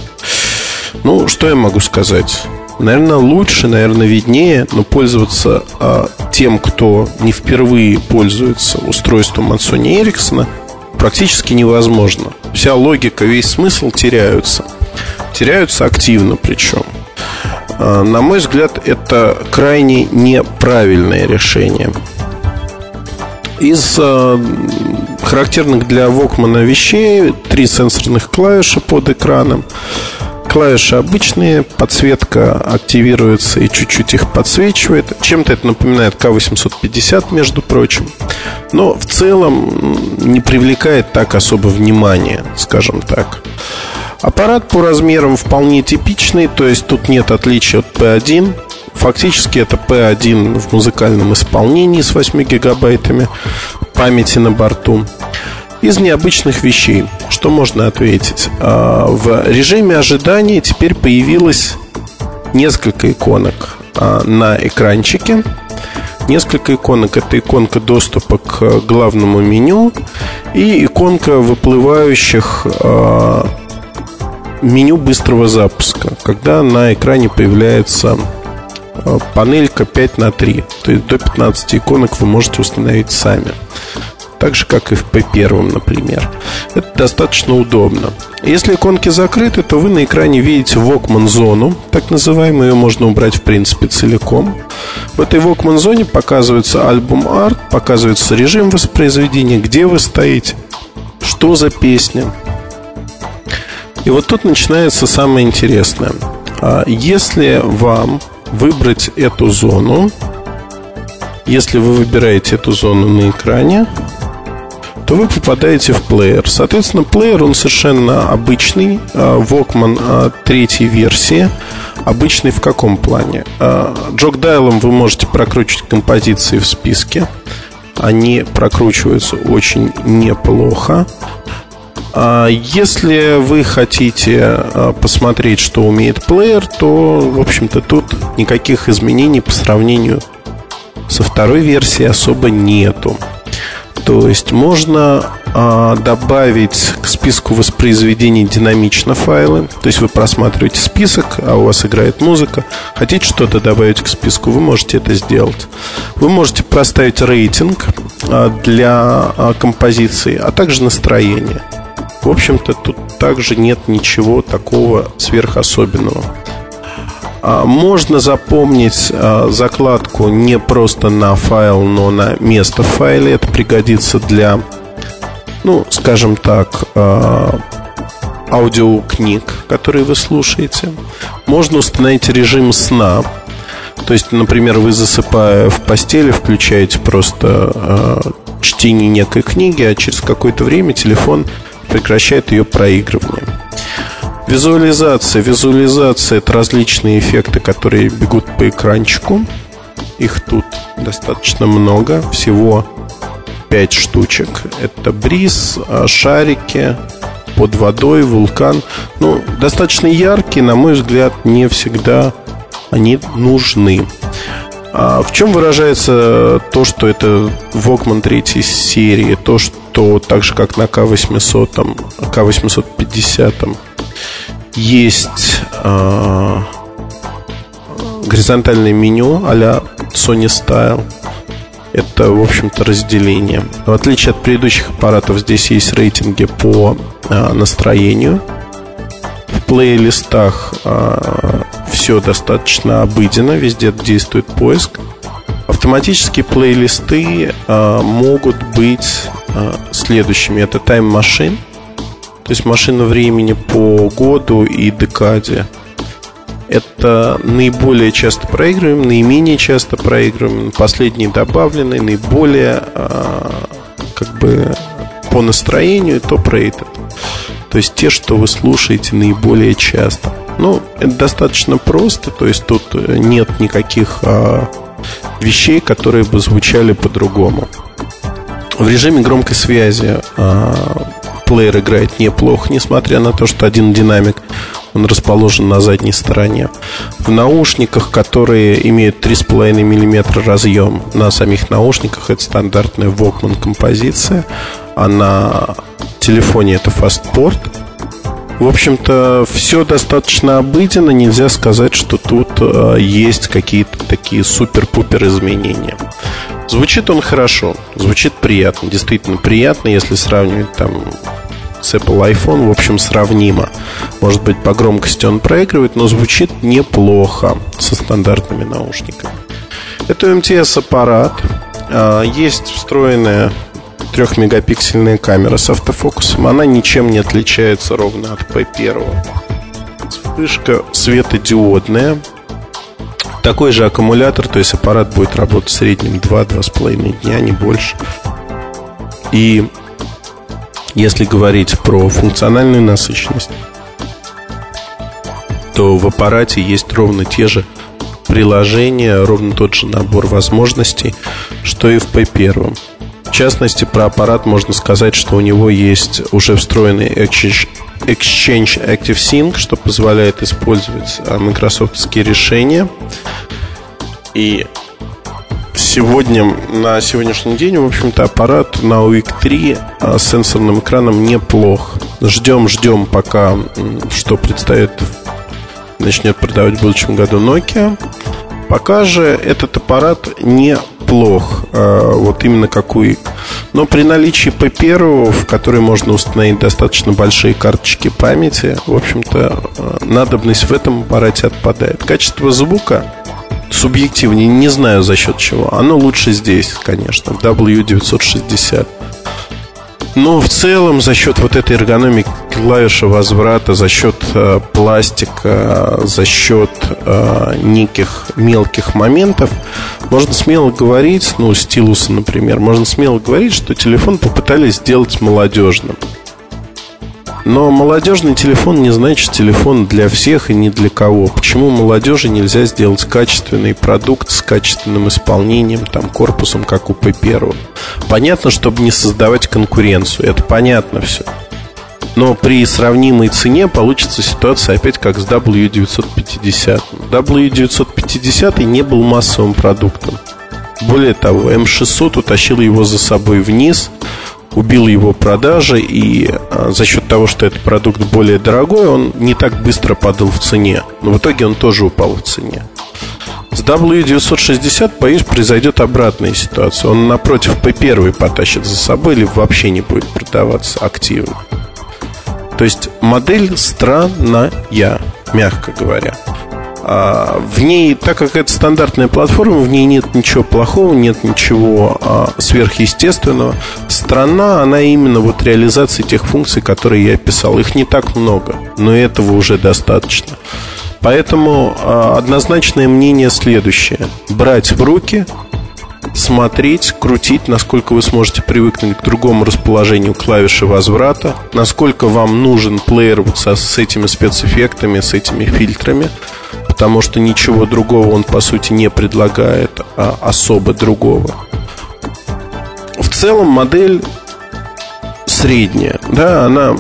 Speaker 3: Ну, что я могу сказать? Наверное, лучше, наверное, виднее, но пользоваться а, тем, кто не впервые пользуется устройством от Sony Ericsson, практически невозможно. Вся логика, весь смысл теряются. Теряются активно причем. А, на мой взгляд, это крайне неправильное решение. Из э, характерных для Walkman вещей три сенсорных клавиши под экраном. Клавиши обычные, подсветка активируется и чуть-чуть их подсвечивает. Чем-то это напоминает К850, между прочим. Но в целом не привлекает так особо внимания, скажем так. Аппарат по размерам вполне типичный, то есть тут нет отличия от P1. Фактически это P1 в музыкальном исполнении с 8 гигабайтами памяти на борту. Из необычных вещей, что можно ответить? А, в режиме ожидания теперь появилось несколько иконок а, на экранчике. Несколько иконок. Это иконка доступа к главному меню и иконка выплывающих а, меню быстрого запуска, когда на экране появляется панелька 5 на 3. То есть до 15 иконок вы можете установить сами. Так же, как и в P1, например. Это достаточно удобно. Если иконки закрыты, то вы на экране видите Walkman зону, так называемую, ее можно убрать в принципе целиком. В этой Walkman зоне показывается альбом арт, показывается режим воспроизведения, где вы стоите, что за песня. И вот тут начинается самое интересное. А если вам выбрать эту зону. Если вы выбираете эту зону на экране, то вы попадаете в плеер. Соответственно, плеер, он совершенно обычный. А, Walkman а, третьей версии. Обычный в каком плане? А, джок-дайлом вы можете прокручивать композиции в списке. Они прокручиваются очень неплохо. А если вы хотите а, посмотреть, что умеет плеер, то, в общем-то, тут никаких изменений по сравнению со второй версией особо нету. То есть можно а, добавить к списку воспроизведений динамично файлы. То есть вы просматриваете список, а у вас играет музыка. Хотите что-то добавить к списку, вы можете это сделать. Вы можете проставить рейтинг для композиции, а также настроение. В общем-то, тут также нет ничего такого сверхособенного. А, можно запомнить а, закладку не просто на файл, но на место в файле. Это пригодится для, ну, скажем так, а, аудиокниг, которые вы слушаете. Можно установить режим сна. То есть, например, вы засыпая в постели, включаете просто чтение некой книги, а через какое-то время телефон прекращает ее проигрывание. Визуализация. Визуализация – это различные эффекты, которые бегут по экранчику. Их тут достаточно много, всего 5 штучек. Это бриз, а, шарики, под водой, вулкан. Ну, достаточно яркие, на мой взгляд, не всегда они нужны. А в чем выражается то, что это Walkman третьей серии, то, что так же, как на К800, там, К850, там, есть э, горизонтальное меню а-ля Sony Style. Это, в общем-то, разделение. В отличие от предыдущих аппаратов, здесь есть рейтинги по э, настроению. В плейлистах э, все достаточно обыденно, везде действует поиск. Автоматические плейлисты э, могут быть э, следующими. Это Time Machine – то есть машина времени по году и декаде. Это наиболее часто проигрываем, наименее часто проигрываем, последние добавленные, наиболее а, как бы по настроению топ-рейтед. То есть те, что вы слушаете наиболее часто. Ну, это достаточно просто, то есть тут нет никаких а, вещей, которые бы звучали по-другому. В режиме громкой связи а, плеер играет неплохо, несмотря на то, что один динамик он расположен на задней стороне. В наушниках, которые имеют 3,5 мм разъем, на самих наушниках это стандартная Walkman композиция, а на телефоне это фастпорт. В общем-то, все достаточно обыденно, нельзя сказать, что тут э, есть какие-то такие супер-пупер изменения. Звучит он хорошо, звучит приятно, действительно приятно, если сравнивать там с Apple iPhone, в общем, сравнимо. Может быть, по громкости он проигрывает, но звучит неплохо со стандартными наушниками. Это MTS-аппарат. А, есть встроенная трехмегапиксельная камера с автофокусом. Она ничем не отличается ровно от P1. Вспышка светодиодная. Такой же аккумулятор, то есть аппарат будет работать в среднем 2-2,5 дня, не больше. И если говорить про функциональную насыщенность, то в аппарате есть ровно те же приложения, ровно тот же набор возможностей, что и в P1. Частности, про аппарат можно сказать, что у него есть уже встроенный Exchange, Active Sync, что позволяет использовать а, майкрософтские решения. И сегодня, на сегодняшний день, в общем-то, аппарат на UIC 3 а, с сенсорным экраном неплох. Ждем, ждем, пока что представит, начнет продавать в будущем году Nokia. Пока же этот аппарат неплох, а, вот именно как UIC. Но при наличии P1, в который можно установить достаточно большие карточки памяти, в общем-то, а, надобность в этом аппарате отпадает. Качество звука субъективнее, не знаю за счет чего. Оно лучше здесь, конечно, в W960. Но в целом за счет вот этой эргономики клавиши возврата, за счет э, пластика, за счет э, неких мелких моментов, можно смело говорить, ну, стилуса, например, можно смело говорить, что телефон попытались сделать молодежным. Но молодежный телефон не значит телефон для всех и не для кого. Почему молодежи нельзя сделать качественный продукт с качественным исполнением, там, корпусом, как у P1? Понятно, чтобы не создавать конкуренцию. Это понятно все. Но при сравнимой цене получится ситуация опять как с W950. W950 не был массовым продуктом. Более того, М600 утащил его за собой вниз, убил его продажи, и а, за счет того, что этот продукт более дорогой, он не так быстро падал в цене. Но в итоге он тоже упал в цене. С W960, боюсь, произойдет обратная ситуация. Он напротив P1 потащит за собой или вообще не будет продаваться активно. То есть модель странная, мягко говоря. А, в ней, так как это стандартная платформа, в ней нет ничего плохого, нет ничего а, сверхъестественного. Страна, она именно вот реализация тех функций, которые я описал. Их не так много, но этого уже достаточно. Поэтому а, однозначное мнение следующее. Брать в руки, смотреть, крутить, насколько вы сможете привыкнуть к другому расположению клавиши возврата, насколько вам нужен плеер вот со, с этими спецэффектами, с этими фильтрами, потому что ничего другого он, по сути, не предлагает, а особо другого. В целом модель средняя, да, она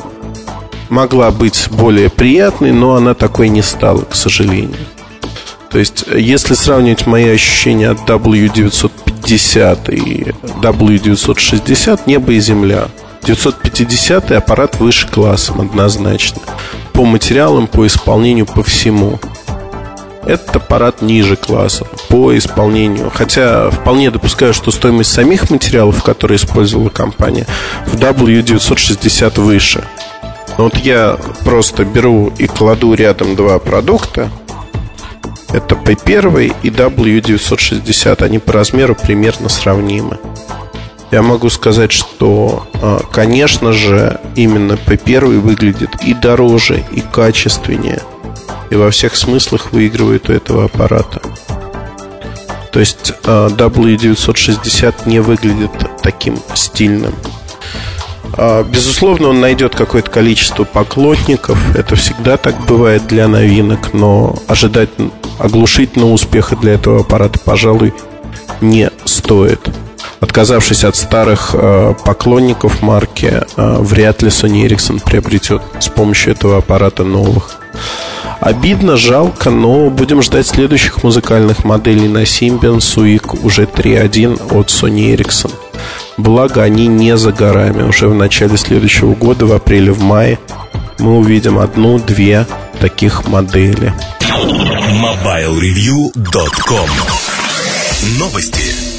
Speaker 3: могла быть более приятной, но она такой не стала, к сожалению. То есть, если сравнивать мои ощущения от W950 и W960, небо и земля. 950 аппарат выше классом однозначно. По материалам, по исполнению, по всему. Этот аппарат ниже класса по исполнению. Хотя вполне допускаю, что стоимость самих материалов, которые использовала компания, в W960 выше. Но вот я просто беру и кладу рядом два продукта, это P1 и W960. Они по размеру примерно сравнимы. Я могу сказать, что, а, конечно же, именно P1 выглядит и дороже, и качественнее, и во всех смыслах выигрывает у этого аппарата. То есть а, W960 не выглядит таким стильным. А, безусловно, он найдет какое-то количество поклонников. Это всегда так бывает для новинок, но ожидать оглушительного успеха для этого аппарата, пожалуй, не стоит. Отказавшись от старых э, поклонников марки, вряд ли Sony Ericsson приобретет с помощью этого аппарата новых. Обидно, жалко, но будем ждать следующих музыкальных моделей на Symbian Suic уже 3.1 от Sony Ericsson. Благо, они не за горами. Уже в начале следующего года, в апреле, в мае, мы увидим одну-две таких модели.
Speaker 1: MobileReview.com Новости.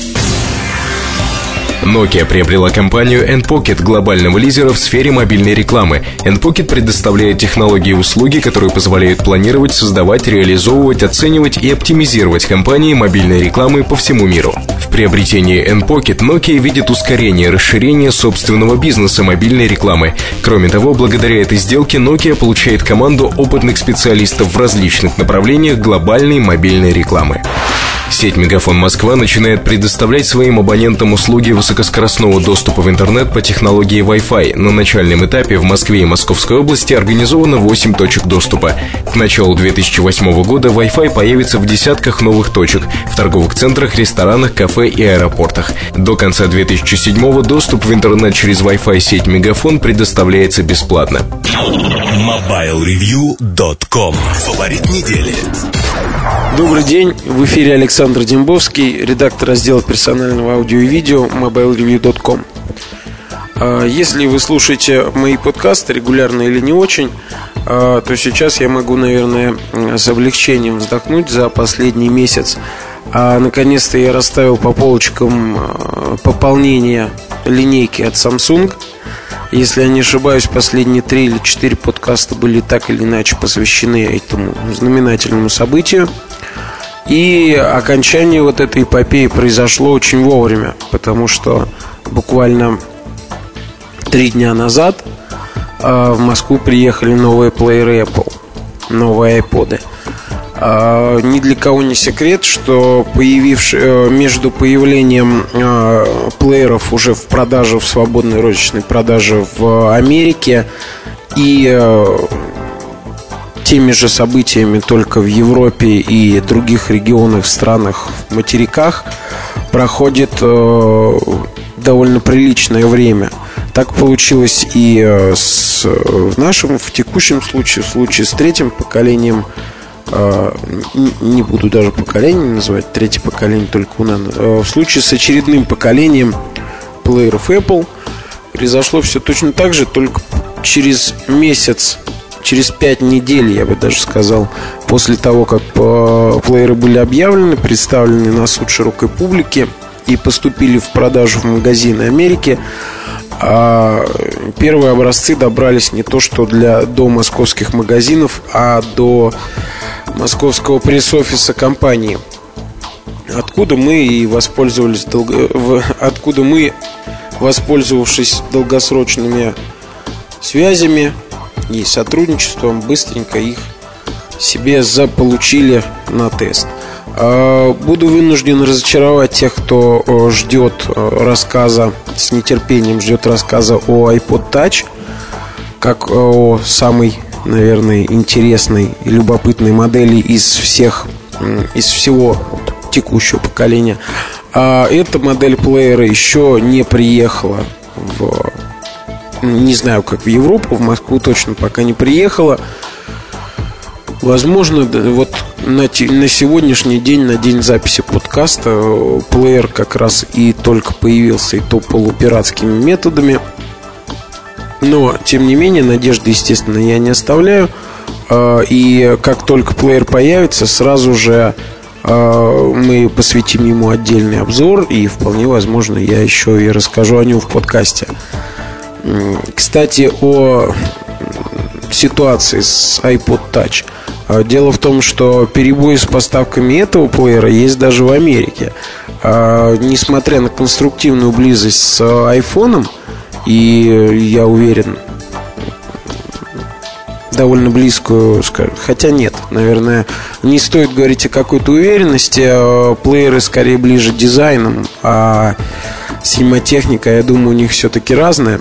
Speaker 2: Nokia приобрела компанию Endpocket, глобального лидера в сфере мобильной рекламы. Endpocket предоставляет технологии и услуги, которые позволяют планировать, создавать, реализовывать, оценивать и оптимизировать компании мобильной рекламы по всему миру. В приобретении Endpocket Nokia видит ускорение расширения собственного бизнеса мобильной рекламы. Кроме того, благодаря этой сделке Nokia получает команду опытных специалистов в различных направлениях глобальной мобильной рекламы. Сеть Мегафон Москва начинает предоставлять своим абонентам услуги высокоскоростного доступа в интернет по технологии Wi-Fi. На начальном этапе в Москве и Московской области организовано 8 точек доступа. К началу 2008 года Wi-Fi появится в десятках новых точек в торговых центрах, ресторанах, кафе и аэропортах. До конца 2007 доступ в интернет через Wi-Fi сеть Мегафон предоставляется бесплатно.
Speaker 1: MobileReview.com Фаворит недели.
Speaker 5: Добрый день, в эфире Александр Дембовский, редактор раздела персонального аудио и видео mobilereview.com а, Если вы слушаете мои подкасты регулярно или не очень, а, то сейчас я могу, наверное, с облегчением вздохнуть за последний месяц. А наконец-то я расставил по полочкам а, пополнение линейки от Samsung – если я не ошибаюсь, последние три или четыре подкаста были так или иначе посвящены этому знаменательному событию. И окончание вот этой эпопеи произошло очень вовремя, потому что буквально три дня назад э, в Москву приехали новые плееры Apple, новые iPod. А, ни для кого не секрет, что появивший, э, между появлением э, плееров уже в продаже, в свободной розничной продаже в Америке и э, теми же событиями только в Европе и других регионах, странах, материках проходит довольно приличное время. Так получилось и с, в нашем, в текущем случае, в случае с третьим поколением а, не буду даже поколение называть, третье поколение только у Nano. А, в случае с очередным поколением плееров Apple произошло все точно так же, только через месяц, через пять недель, я бы даже сказал, после того, как плееры были объявлены, представлены на суд широкой публики и поступили в продажу в магазины Америки, а первые образцы добрались не то что для до московских магазинов, а до московского пресс-офиса компании. Откуда мы и воспользовались долго... откуда мы, воспользовавшись долгосрочными связями и сотрудничеством, быстренько их себе заполучили на тест. А, буду вынужден разочаровать тех, кто ждет рассказа, с нетерпением ждет рассказа о iPod Touch, как о самой, наверное, интересной и любопытной модели из всех, из всего текущего поколения. А эта модель плеера еще не приехала в не знаю, как в Европу, в Москву точно пока не приехала. Возможно, вот на, на сегодняшний день, на день записи подкаста, э, плеер как раз и только появился, и то полупиратскими методами. Но, тем не менее, надежды, естественно, я не оставляю. Э, и как только плеер появится, сразу же э, мы посвятим ему отдельный обзор, и вполне возможно, я еще и расскажу о нем в подкасте. Кстати, о ситуации с iPod Touch. А, дело в том, что перебои с поставками этого плеера есть даже в Америке. А, несмотря на конструктивную близость с iPhone, и я уверен, довольно близкую, хотя нет, наверное, не стоит говорить о какой-то уверенности, а плееры скорее ближе дизайном, а синематехника, я думаю, у них все-таки разная.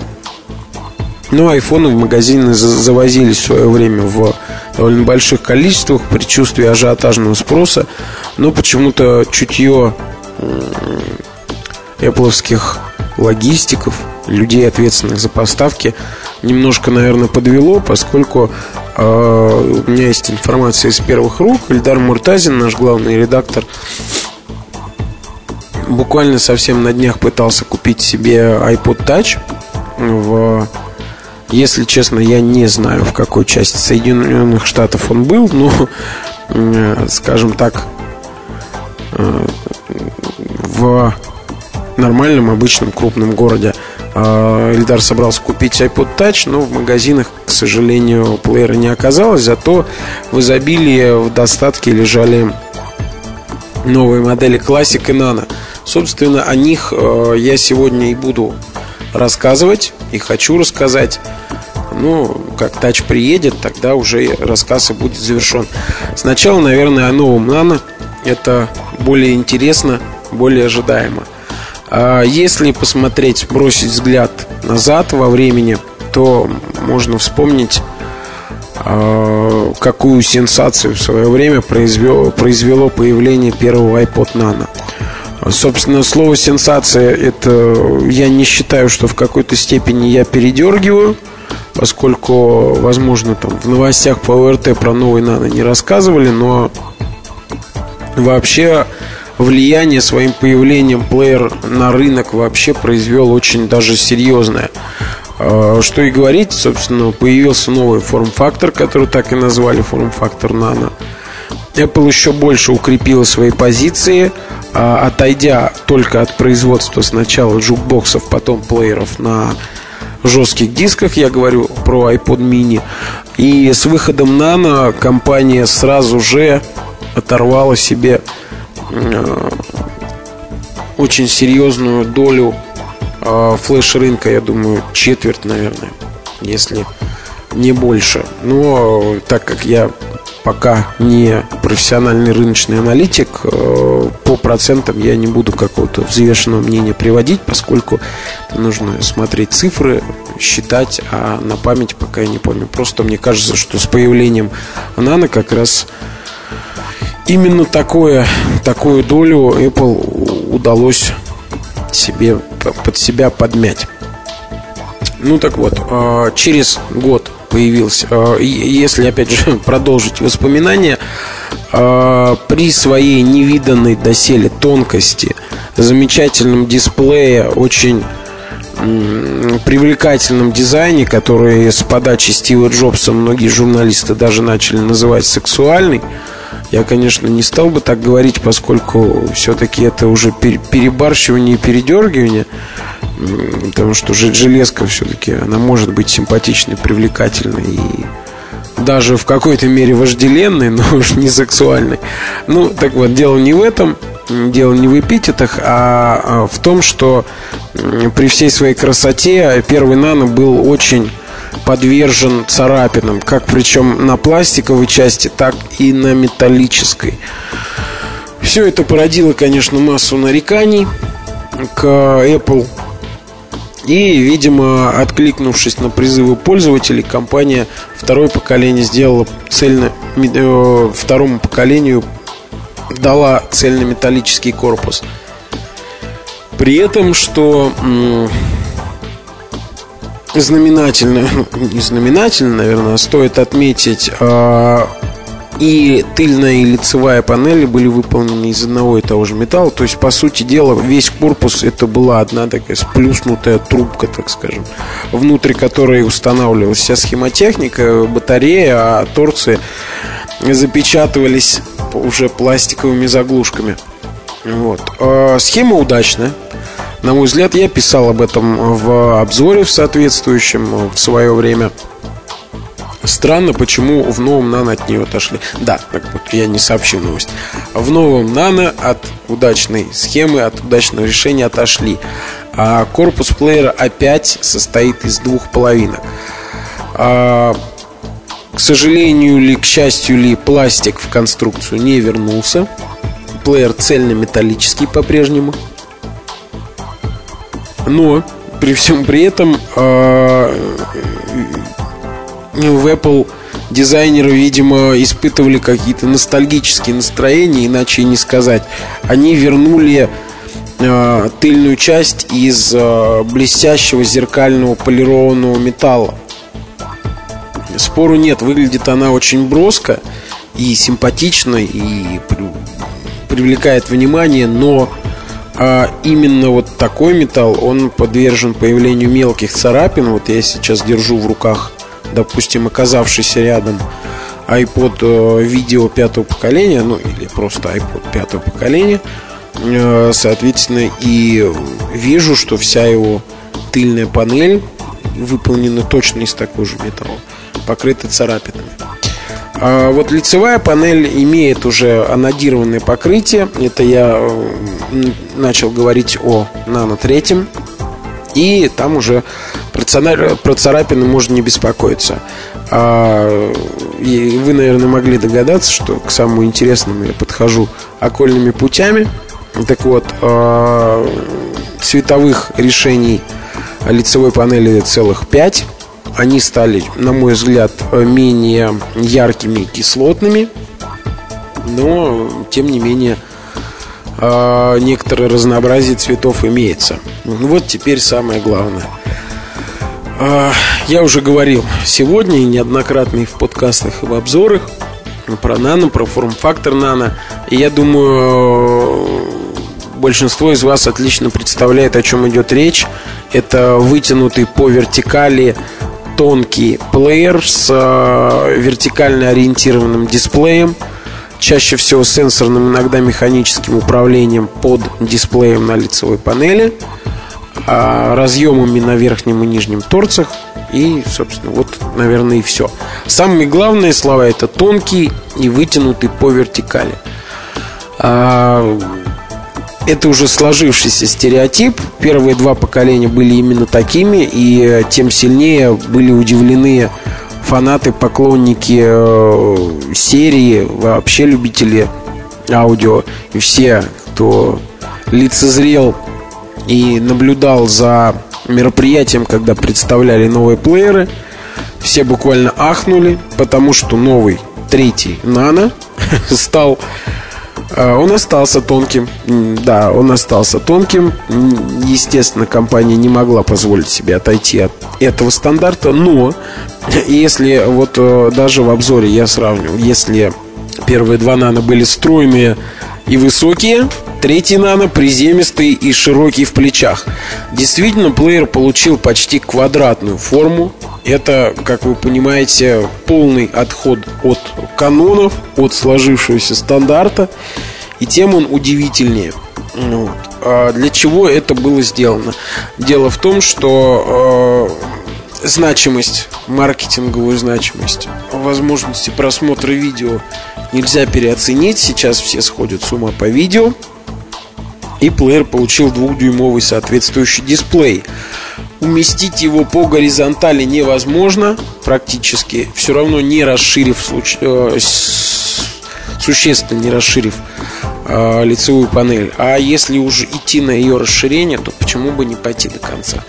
Speaker 5: Но айфоны в магазины завозились в свое время в довольно больших количествах при чувстве ажиотажного спроса. Но почему-то чутье эпловских логистиков, людей, ответственных за поставки, немножко, наверное, подвело, поскольку э, у меня есть информация из первых рук. Ильдар Муртазин, наш главный редактор, буквально совсем на днях пытался купить себе iPod Touch в если честно, я не знаю, в какой части Соединенных Штатов он был, но, э, скажем так, э, в нормальном, обычном, крупном городе э, Эльдар собрался купить iPod Touch, но в магазинах, к сожалению, плеера не оказалось, зато в изобилии, в достатке лежали новые модели Classic и Nano. Собственно, о них я сегодня и буду рассказывать и хочу рассказать. Ну, как тач приедет, тогда уже рассказ и будет завершен. Сначала, наверное, о новом Нано. Это более интересно, более ожидаемо. А если посмотреть, бросить взгляд назад во времени, то можно вспомнить, а, какую сенсацию в свое время произвело, произвело появление первого iPod Nano. Собственно, слово сенсация это я не считаю, что в какой-то степени я передергиваю, поскольку, возможно, там в новостях по ОРТ про новый нано не рассказывали, но вообще влияние своим появлением плеер на рынок вообще произвел очень даже серьезное. А, что и говорить, собственно, появился новый форм-фактор, который так и назвали форм-фактор нано. Apple еще больше укрепила свои позиции, а, отойдя только от производства сначала джукбоксов, потом плееров на жестких дисках. Я говорю про iPod mini. И с выходом Nano компания сразу же оторвала себе э, очень серьезную долю э, флеш-рынка, я думаю, четверть, наверное, если не больше. Но так как я пока не профессиональный рыночный аналитик, э, по процентам я не буду какого-то взвешенного мнения приводить, поскольку нужно смотреть цифры, считать, а на память пока я не помню. Просто мне кажется, что с появлением Nano как раз именно такое, такую долю Apple удалось себе под себя подмять. Ну так вот, а, через год появился, а, если опять же продолжить воспоминания, э, при своей невиданной доселе тонкости, замечательном дисплее, очень привлекательном дизайне, который с подачи Стива Джобса многие журналисты даже начали называть сексуальный. Я, конечно, не стал бы так говорить, поскольку все-таки это уже перебарщивание и передергивание, потому что железка все-таки, она может быть симпатичной, привлекательной и даже в какой-то мере вожделенной, но уж не сексуальной. Ну, так вот, дело не в этом дело не в эпитетах, а, а в том, что при всей своей красоте первый нано был очень подвержен царапинам, как причем на пластиковой части, так и на металлической. Все это породило, конечно, массу нареканий к Apple. И, видимо, откликнувшись на призывы пользователей, компания второе поколение сделала цельно э, второму поколению дала цельнометаллический корпус. При этом, что знаменательно, ну, не знаменательно, наверное, стоит отметить, э, и тыльная и лицевая панели были выполнены из одного и того же металла. То есть, по сути дела, весь корпус это была одна такая сплюснутая трубка, так скажем, внутри которой устанавливалась вся схемотехника, батарея, а торцы запечатывались уже пластиковыми заглушками. Вот. А, схема удачная. На мой взгляд, я писал об этом в обзоре в соответствующем в свое время. Странно, почему в новом Нано от нее отошли. Да, так вот я не сообщил новость. В новом Нано от удачной схемы, от удачного решения отошли. А корпус плеера опять состоит из двух половинок. А, к сожалению ли, к счастью ли, пластик в конструкцию не вернулся. Плеер цельно-металлический по-прежнему. Но при всем при этом э, в Apple дизайнеры, видимо, испытывали какие-то ностальгические настроения, иначе не сказать. Они вернули э, тыльную часть из э, блестящего зеркального полированного металла. Спору нет, выглядит она очень броско и симпатично, и привлекает внимание, но а именно вот такой металл, он подвержен появлению мелких царапин. Вот я сейчас держу в руках, допустим, оказавшийся рядом iPod э, видео пятого поколения, ну или просто iPod пятого поколения, э, соответственно, и вижу, что вся его тыльная панель выполнена точно из такого же металла покрыты царапинами. А вот лицевая панель имеет уже анодированное покрытие. Это я начал говорить о нано третьем. И там уже про царапины можно не беспокоиться. А, и вы, наверное, могли догадаться, что к самому интересному я подхожу окольными путями. Так вот, а, цветовых решений лицевой панели целых 5 они стали, на мой взгляд, менее яркими и кислотными. Но, тем не менее, а, некоторое разнообразие цветов имеется. Ну вот теперь самое главное. А, я уже говорил сегодня и неоднократно и в подкастах, и в обзорах про нано, про форм-фактор нано. И я думаю, большинство из вас отлично представляет, о чем идет речь. Это вытянутый по вертикали тонкий плеер с э, вертикально ориентированным дисплеем, чаще всего сенсорным, иногда механическим управлением под дисплеем на лицевой панели, разъемами на верхнем и нижнем торцах и, собственно, вот, наверное, и все. Самые главные слова это тонкий и вытянутый по вертикали. А, это уже сложившийся стереотип. Первые два поколения были именно такими, и тем сильнее были удивлены фанаты, поклонники э, серии, вообще любители аудио и все, кто лицезрел и наблюдал за мероприятием, когда представляли новые плееры, все буквально ахнули, потому что новый третий Нано стал а, он остался тонким. Да, он остался тонким. Естественно, компания не могла позволить себе отойти от этого стандарта, но если вот э, даже в обзоре я сравнивал, если Первые два нано были стройные и высокие, третий нано приземистый и широкий в плечах. Действительно, плеер получил почти квадратную форму. Это, как вы понимаете, полный отход от канонов, от сложившегося стандарта. И тем он удивительнее. Вот. А для чего это было сделано? Дело в том, что э, значимость, маркетинговую значимость, возможности просмотра видео нельзя переоценить. Сейчас все сходят с ума по видео. И плеер получил двухдюймовый соответствующий дисплей. Уместить его по горизонтали невозможно практически, все равно не расширив случ... э, существенно не расширив э, лицевую панель. А если уже идти на ее расширение, то почему бы не пойти до конца?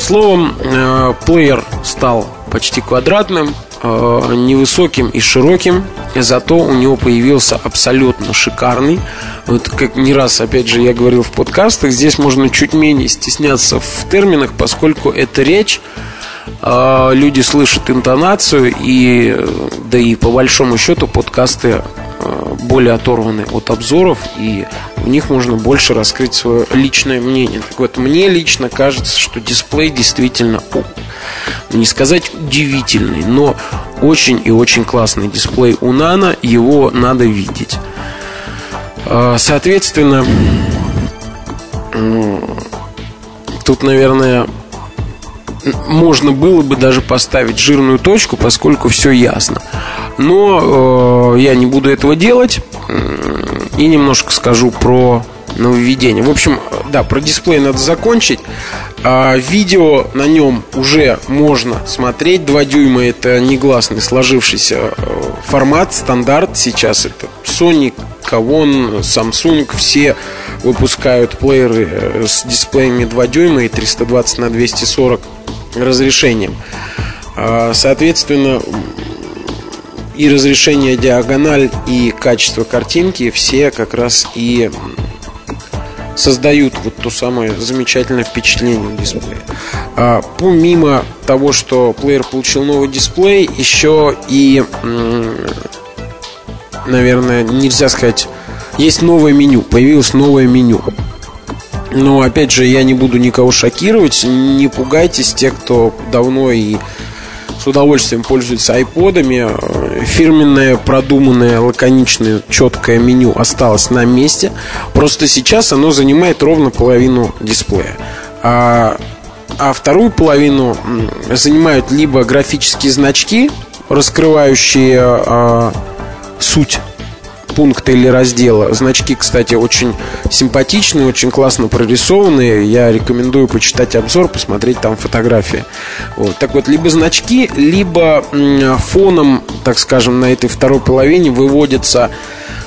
Speaker 5: Словом, э, плеер стал почти квадратным, невысоким и широким, зато у него появился абсолютно шикарный. Вот как не раз, опять же, я говорил в подкастах, здесь можно чуть менее стесняться в терминах, поскольку это речь э, люди слышат интонацию и да и по большому счету подкасты Э, более оторваны от обзоров, и в них можно больше раскрыть свое личное мнение. Так вот, мне лично кажется, что дисплей действительно, не сказать удивительный, но очень и очень классный дисплей у Nano, его надо видеть. Э, соответственно, тут, наверное, можно было бы даже поставить жирную точку, поскольку все ясно. Но э, я не буду этого делать и немножко скажу про нововведение. В общем, да, про дисплей надо закончить. А, видео на нем уже можно смотреть. 2 дюйма это негласный сложившийся э, формат, стандарт. Сейчас это Sony, Kavon, Samsung. Все выпускают плееры э, с дисплеями 2 дюйма и 320 на 240 разрешением. А, соответственно, и разрешение диагональ, и качество картинки все как раз и создают вот то самое замечательное впечатление дисплея. А, помимо того, что плеер получил новый дисплей, еще и, наверное, нельзя сказать, есть новое меню, появилось новое меню. Но опять же, я не буду никого шокировать. Не пугайтесь, те, кто давно и с удовольствием пользуется айподами. Фирменное, продуманное, лаконичное, четкое меню осталось на месте. Просто сейчас оно занимает ровно половину дисплея. А, а вторую половину занимают либо графические значки, раскрывающие а, суть пункта или раздела. Значки, кстати, очень симпатичные, очень классно прорисованные. Я рекомендую почитать обзор, посмотреть там фотографии. Вот. Так вот, либо значки, либо фоном, так скажем, на этой второй половине выводится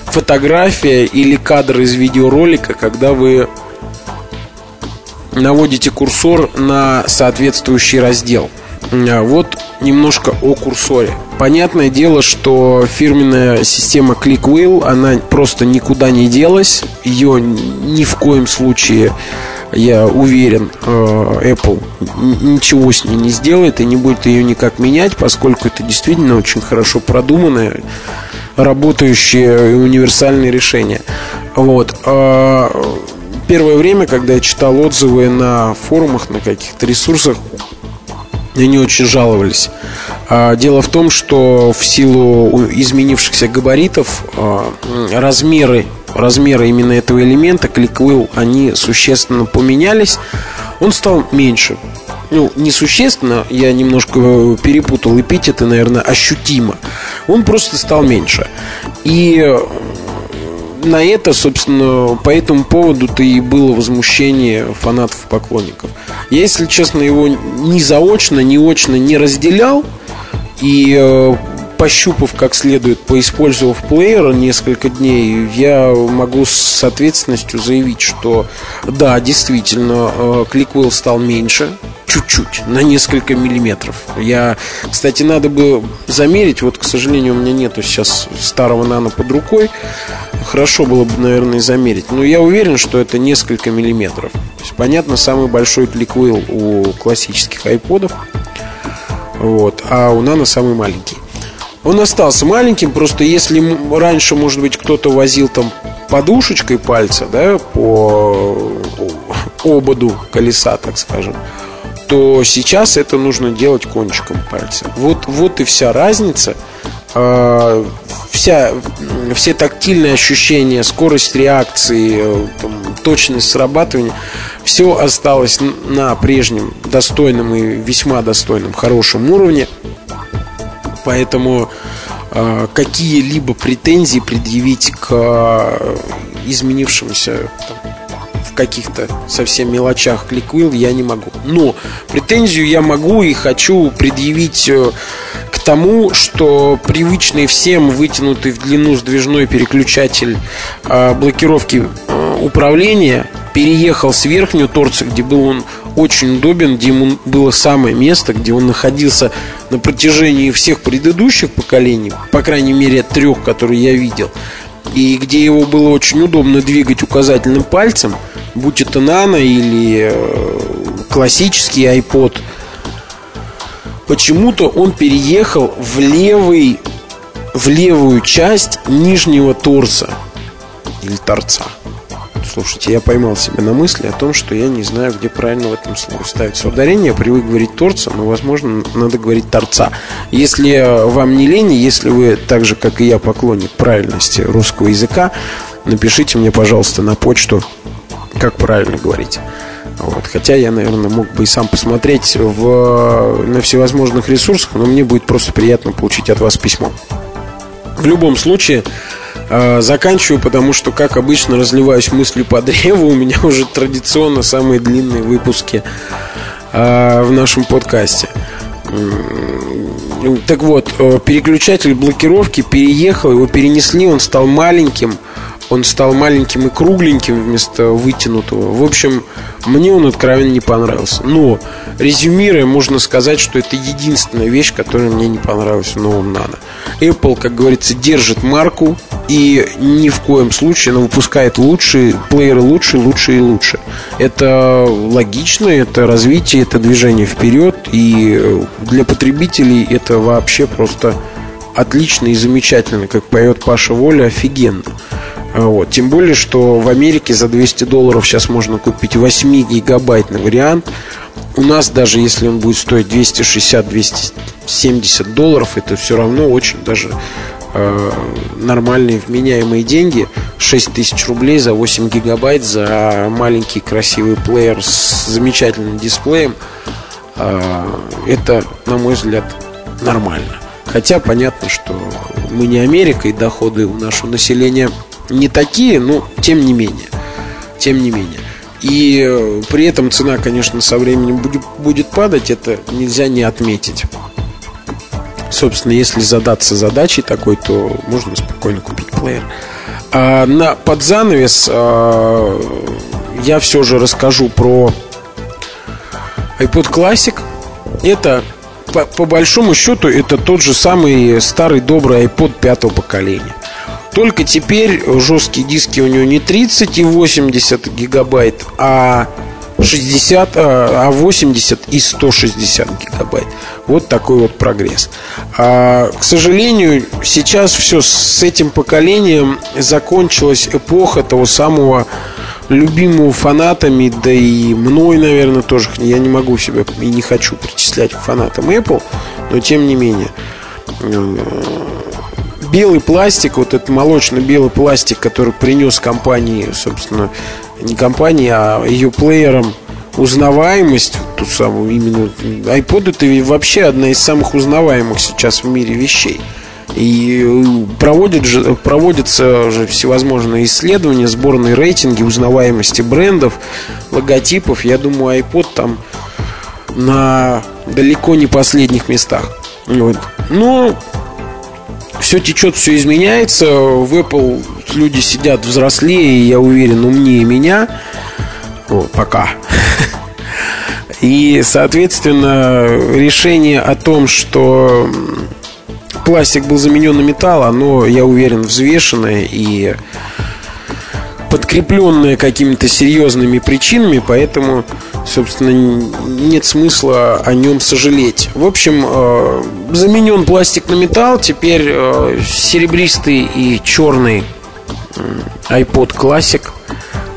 Speaker 5: фотография или кадр из видеоролика, когда вы наводите курсор на соответствующий раздел. А вот немножко о курсоре. Понятное дело, что фирменная система ClickWheel, она просто никуда не делась. Ее ни в коем случае, я уверен, э, Apple ничего с ней не сделает и не будет ее никак менять, поскольку это действительно очень хорошо продуманное, работающее и универсальное решение. Вот. А, первое время, когда я читал отзывы на форумах, на каких-то ресурсах, они очень жаловались. А, дело в том, что в силу изменившихся габаритов а, размеры, размеры именно этого элемента, кликвилл, они существенно поменялись. Он стал меньше. Ну, несущественно, я немножко перепутал эпитеты, наверное, ощутимо. Он просто стал меньше. И на это, собственно, по этому поводу-то и было возмущение фанатов поклонников. Я, если честно, его ни заочно, ни очно не разделял. И э, пощупав как следует, поиспользовав плеер несколько дней, я могу с ответственностью заявить, что да, действительно, э, кликвелл стал меньше, чуть-чуть, на несколько миллиметров. Я, кстати, надо бы замерить, вот, к сожалению, у меня нету сейчас старого нано под рукой. Хорошо было бы, наверное, замерить. Но я уверен, что это несколько миллиметров. То есть, понятно, самый большой кликвейл у классических айподов. Вот, а у нано самый маленький. Он остался маленьким, просто если раньше, может быть, кто-то возил там подушечкой пальца, да, по ободу колеса, так скажем, то сейчас это нужно делать кончиком пальца. Вот, вот и вся разница. А, вся, все тактильные ощущения, скорость реакции, э, там, точность срабатывания, все осталось на прежнем достойном и весьма достойном, хорошем уровне. Поэтому э, какие-либо претензии предъявить к э, изменившемуся там, в каких-то совсем мелочах кликвилл я не могу. Но претензию я могу и хочу предъявить э, к тому, что привычный всем вытянутый в длину сдвижной переключатель э, блокировки э, управления переехал с верхнего торца, где был он очень удобен, где ему было самое место, где он находился на протяжении всех предыдущих поколений, по крайней мере трех, которые я видел, и где его было очень удобно двигать указательным пальцем, будь это нано или э, классический iPod, почему-то он переехал в левый, в левую часть нижнего торца или торца. Слушайте, я поймал себя на мысли о том, что я не знаю, где правильно в этом слове ставится ударение. Я привык говорить торца, но, возможно, надо говорить торца. Если э, вам не лень, если вы так же, как и я, поклонник правильности русского языка, напишите мне, пожалуйста, на почту, как правильно говорить. Вот. Хотя я, наверное, мог бы и сам посмотреть в, на всевозможных ресурсах, но мне будет просто приятно получить от вас письмо. В любом случае, а, заканчиваю, потому что, как обычно, разливаюсь мыслью по древу. У меня уже традиционно самые длинные выпуски а, в нашем подкасте. Так вот, э, переключатель блокировки переехал, его перенесли, он стал маленьким он стал маленьким и кругленьким вместо вытянутого. В общем, мне он откровенно не понравился. Но, резюмируя, можно сказать, что это единственная вещь, которая мне не понравилась в новом Nano. Apple, как говорится, держит марку и ни в коем случае она выпускает лучшие плееры лучше, лучше и лучше. Это логично, это развитие, это движение вперед, и для потребителей это вообще просто отлично и замечательно, как поет Паша Воля, офигенно. Вот. Тем более, что в Америке за 200 долларов сейчас можно купить 8-гигабайтный вариант. У нас даже если он будет стоить 260-270 долларов, это все равно очень даже э, нормальные вменяемые деньги. 6 тысяч рублей за 8 гигабайт, за маленький красивый плеер с замечательным дисплеем. Э, это, на мой взгляд, нормально. Хотя понятно, что мы не Америка, и доходы у нашего населения – не такие, но тем не менее. Тем не менее. И э, при этом цена, конечно, со временем будет, будет падать, это нельзя не отметить. Собственно, если задаться задачей такой, то можно спокойно купить плеер. А на, под занавес а, я все же расскажу про iPod Classic. Это, по, по большому счету, это тот же самый старый добрый iPod пятого поколения. Только теперь жесткие диски у него не 30 и 80 гигабайт, а 60, а 80 а и 160 гигабайт. Вот такой вот прогресс. А, к сожалению, сейчас все с этим поколением закончилась эпоха того самого любимого фанатами, да и мной, наверное, тоже. Я не могу себя и не хочу причислять к фанатам Apple, но тем не менее э, белый пластик, вот этот молочно-белый пластик, который принес компании, собственно, не компании, а ее плеерам узнаваемость, ту самую именно iPod это вообще одна из самых узнаваемых сейчас в мире вещей. И э, проводят же, проводятся же всевозможные исследования, сборные рейтинги узнаваемости брендов, логотипов. Я думаю, iPod там на далеко не последних местах. Вот. Но все течет, все изменяется. В Apple люди сидят взрослее, я уверен, умнее меня. О, пока. И, соответственно, решение о том, что пластик был заменен на металл, оно, я уверен, взвешенное и подкрепленное какими-то серьезными причинами, поэтому собственно, нет смысла о нем сожалеть. В общем, э, заменен пластик на металл, теперь э, серебристый и черный iPod Classic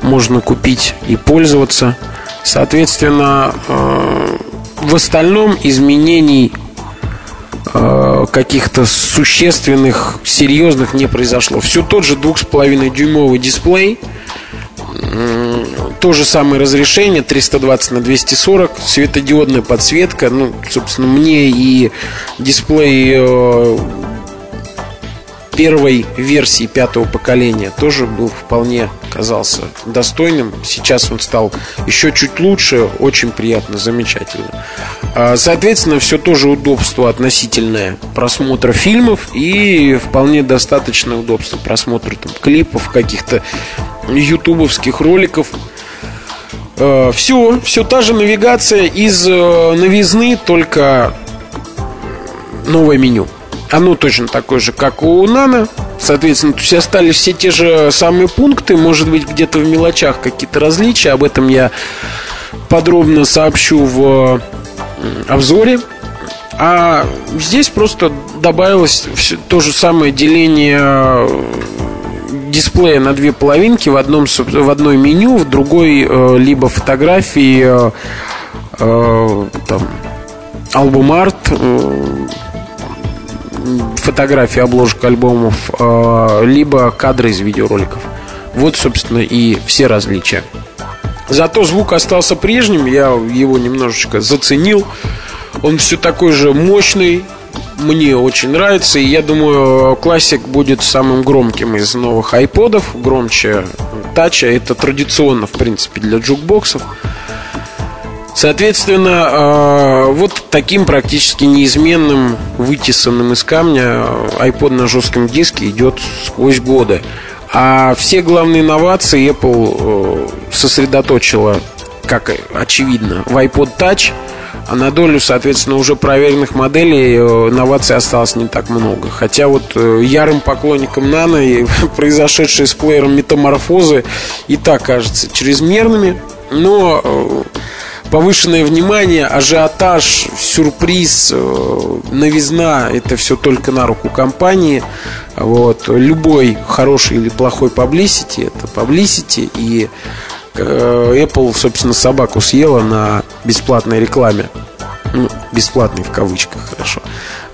Speaker 5: можно купить и пользоваться. Соответственно, э, в остальном изменений каких-то существенных, серьезных не произошло. Все тот же 2,5 дюймовый дисплей – то же самое разрешение 320 на 240 светодиодная подсветка ну собственно мне и дисплей э, первой версии пятого поколения тоже был вполне казался достойным. Сейчас он стал еще чуть лучше, очень приятно, замечательно. А, соответственно, все тоже удобство относительное просмотра фильмов и вполне достаточное удобство просмотра там, клипов, каких-то ютубовских роликов. А, все, все та же навигация из э, новизны, только новое меню. Оно точно такое же, как у Нано. Соответственно, то есть остались все те же самые пункты, может быть, где-то в мелочах какие-то различия. Об этом я подробно сообщу в обзоре. А здесь просто добавилось все то же самое деление э, дисплея на две половинки в одном в одной меню, в другой э, либо фотографии э, там альбом арт фотографии обложек альбомов, а, либо кадры из видеороликов. Вот, собственно, и все различия. Зато звук остался прежним, я его немножечко заценил. Он все такой же мощный, мне очень нравится, и я думаю, классик будет самым громким из новых айподов, громче тача. Это традиционно, в принципе, для джукбоксов. Соответственно, а, вот таким практически неизменным, вытесанным из камня iPod на жестком диске идет сквозь годы. А все главные инновации Apple э, сосредоточила, как очевидно, в iPod Touch, а на долю, соответственно, уже проверенных моделей э, инноваций осталось не так много. Хотя вот э, ярым поклонникам Nano и произошедшие с плеером метаморфозы и так кажется чрезмерными, но повышенное внимание, ажиотаж, сюрприз, э, новизна – это все только на руку компании. Вот. Любой хороший или плохой publicity – это publicity, и э, Apple, собственно, собаку съела на бесплатной рекламе. Ну, бесплатный в кавычках, хорошо.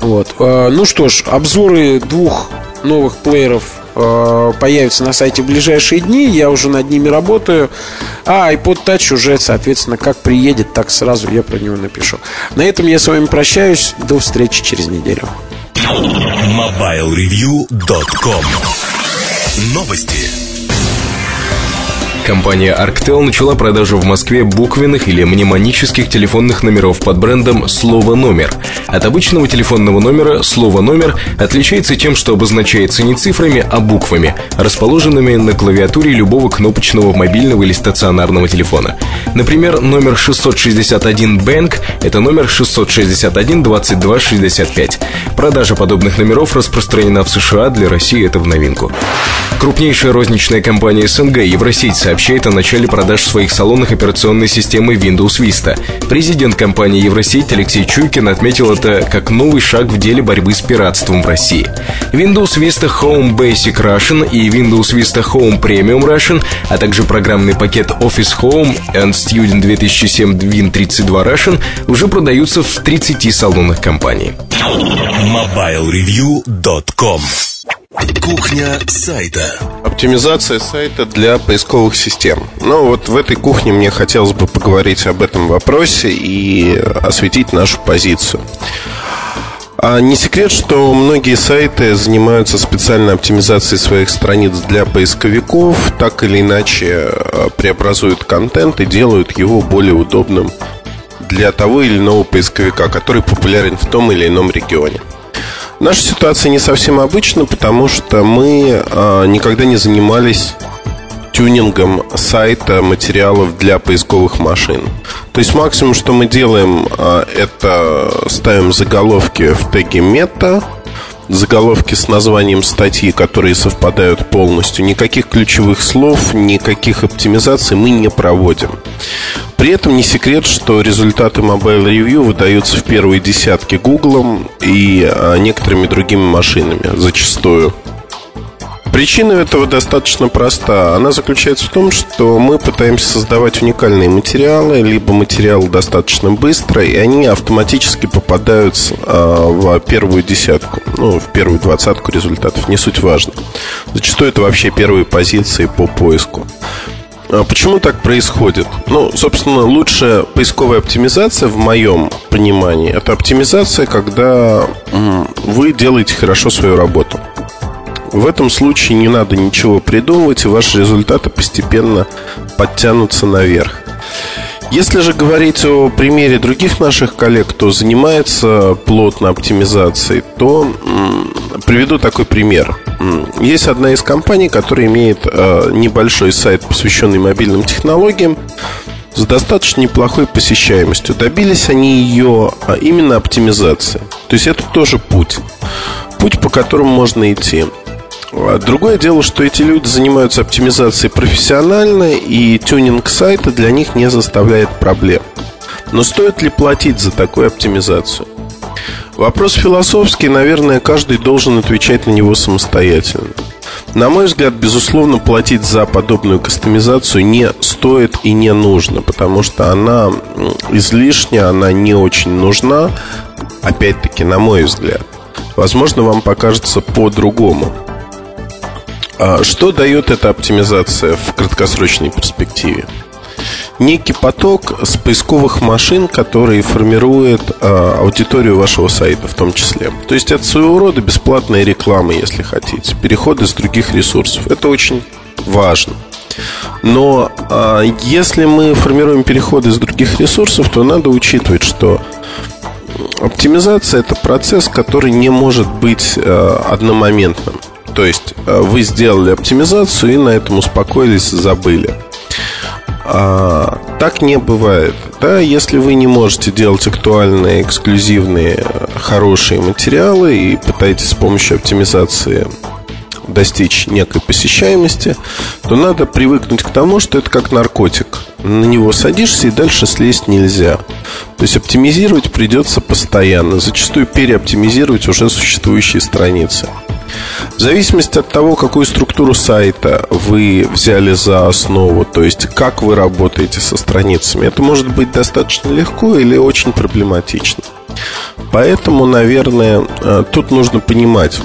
Speaker 5: Вот. Э, ну что ж, обзоры двух новых плееров появятся на сайте в ближайшие дни. Я уже над ними работаю. А iPod Touch уже, соответственно, как приедет, так сразу я про него напишу. На этом я с вами прощаюсь. До встречи через неделю.
Speaker 1: MobileReview.com Новости.
Speaker 2: Компания Arctel начала продажу в Москве буквенных или мнемонических телефонных номеров под брендом «Слово номер». От обычного телефонного номера «Слово номер» отличается тем, что обозначается не цифрами, а буквами, расположенными на клавиатуре любого кнопочного мобильного или стационарного телефона. Например, номер 661 Bank – это номер 661 2265. Продажа подобных номеров распространена в США, для России это в новинку. Крупнейшая розничная компания СНГ Евросеть сообщает о начале продаж в своих салонах операционной системы Windows Vista. Президент компании Евросеть Алексей Чуйкин отметил это как новый шаг в деле борьбы с пиратством в России. Windows Vista Home Basic Russian и Windows Vista Home Premium Russian, а также программный пакет Office Home and Student 2007 Win32 Russian уже продаются в 30 салонах компании.
Speaker 1: MobileReview.com Кухня сайта.
Speaker 3: Оптимизация сайта для поисковых систем. Ну вот в этой кухне мне хотелось бы поговорить об этом вопросе и осветить нашу позицию. А не секрет, что многие сайты занимаются специальной оптимизацией своих страниц для поисковиков, так или иначе э, преобразуют контент и делают его более удобным для того или иного поисковика, который популярен в том или ином регионе. Наша ситуация не совсем обычна, потому что мы э, никогда не занимались тюнингом сайта материалов для поисковых машин. То есть максимум, что мы делаем, э, это ставим заголовки в теге мета, заголовки с названием статьи, которые совпадают полностью. Никаких ключевых слов, никаких оптимизаций мы не проводим. При этом не секрет, что результаты Mobile Review выдаются в первые десятки Google и а, некоторыми другими машинами зачастую. Причина этого достаточно проста. Она заключается в том, что мы пытаемся создавать уникальные материалы, либо материалы достаточно быстро, и они автоматически попадают а, в первую десятку, ну, в первую двадцатку результатов. Не суть важно. Зачастую это вообще первые позиции по поиску. А почему так происходит? Ну, собственно, лучшая поисковая оптимизация в моем понимании это оптимизация, когда вы делаете хорошо свою работу. В этом случае не надо ничего придумывать, и ваши результаты постепенно подтянутся наверх. Если же говорить о примере других наших коллег, кто занимается плотно оптимизацией, то приведу такой пример. Есть одна из компаний, которая имеет э, небольшой сайт, посвященный мобильным технологиям, с достаточно неплохой посещаемостью. Добились они ее а, именно оптимизации. То есть это тоже путь. Путь, по которому можно идти. А другое дело, что эти люди занимаются оптимизацией профессионально, и тюнинг сайта для них не заставляет проблем. Но стоит ли платить за такую оптимизацию? Вопрос философский, наверное, каждый должен отвечать на него самостоятельно. На мой взгляд, безусловно, платить за подобную кастомизацию не стоит и не нужно, потому что она излишняя, она не очень нужна, опять-таки, на мой взгляд. Возможно, вам покажется по-другому. А что дает эта оптимизация в краткосрочной перспективе? Некий поток с поисковых машин, который формирует э, аудиторию вашего сайта в том числе. То есть это своего рода бесплатная реклама, если хотите. Переходы с других ресурсов. Это очень важно. Но э, если мы формируем переходы с других ресурсов, то надо учитывать, что оптимизация это процесс, который не может быть э, одномоментным. То есть э, вы сделали оптимизацию и на этом успокоились, забыли. А, так не бывает. Да, если вы не можете делать актуальные, эксклюзивные, хорошие материалы и пытаетесь с помощью оптимизации достичь некой посещаемости, то надо привыкнуть к тому, что это как наркотик. На него садишься и дальше слезть нельзя. То есть оптимизировать придется постоянно, зачастую переоптимизировать уже существующие страницы. В зависимости от того, какую структуру сайта вы взяли за основу, то есть как вы работаете со страницами, это может быть достаточно легко или очень проблематично. Поэтому, наверное, э, тут нужно понимать,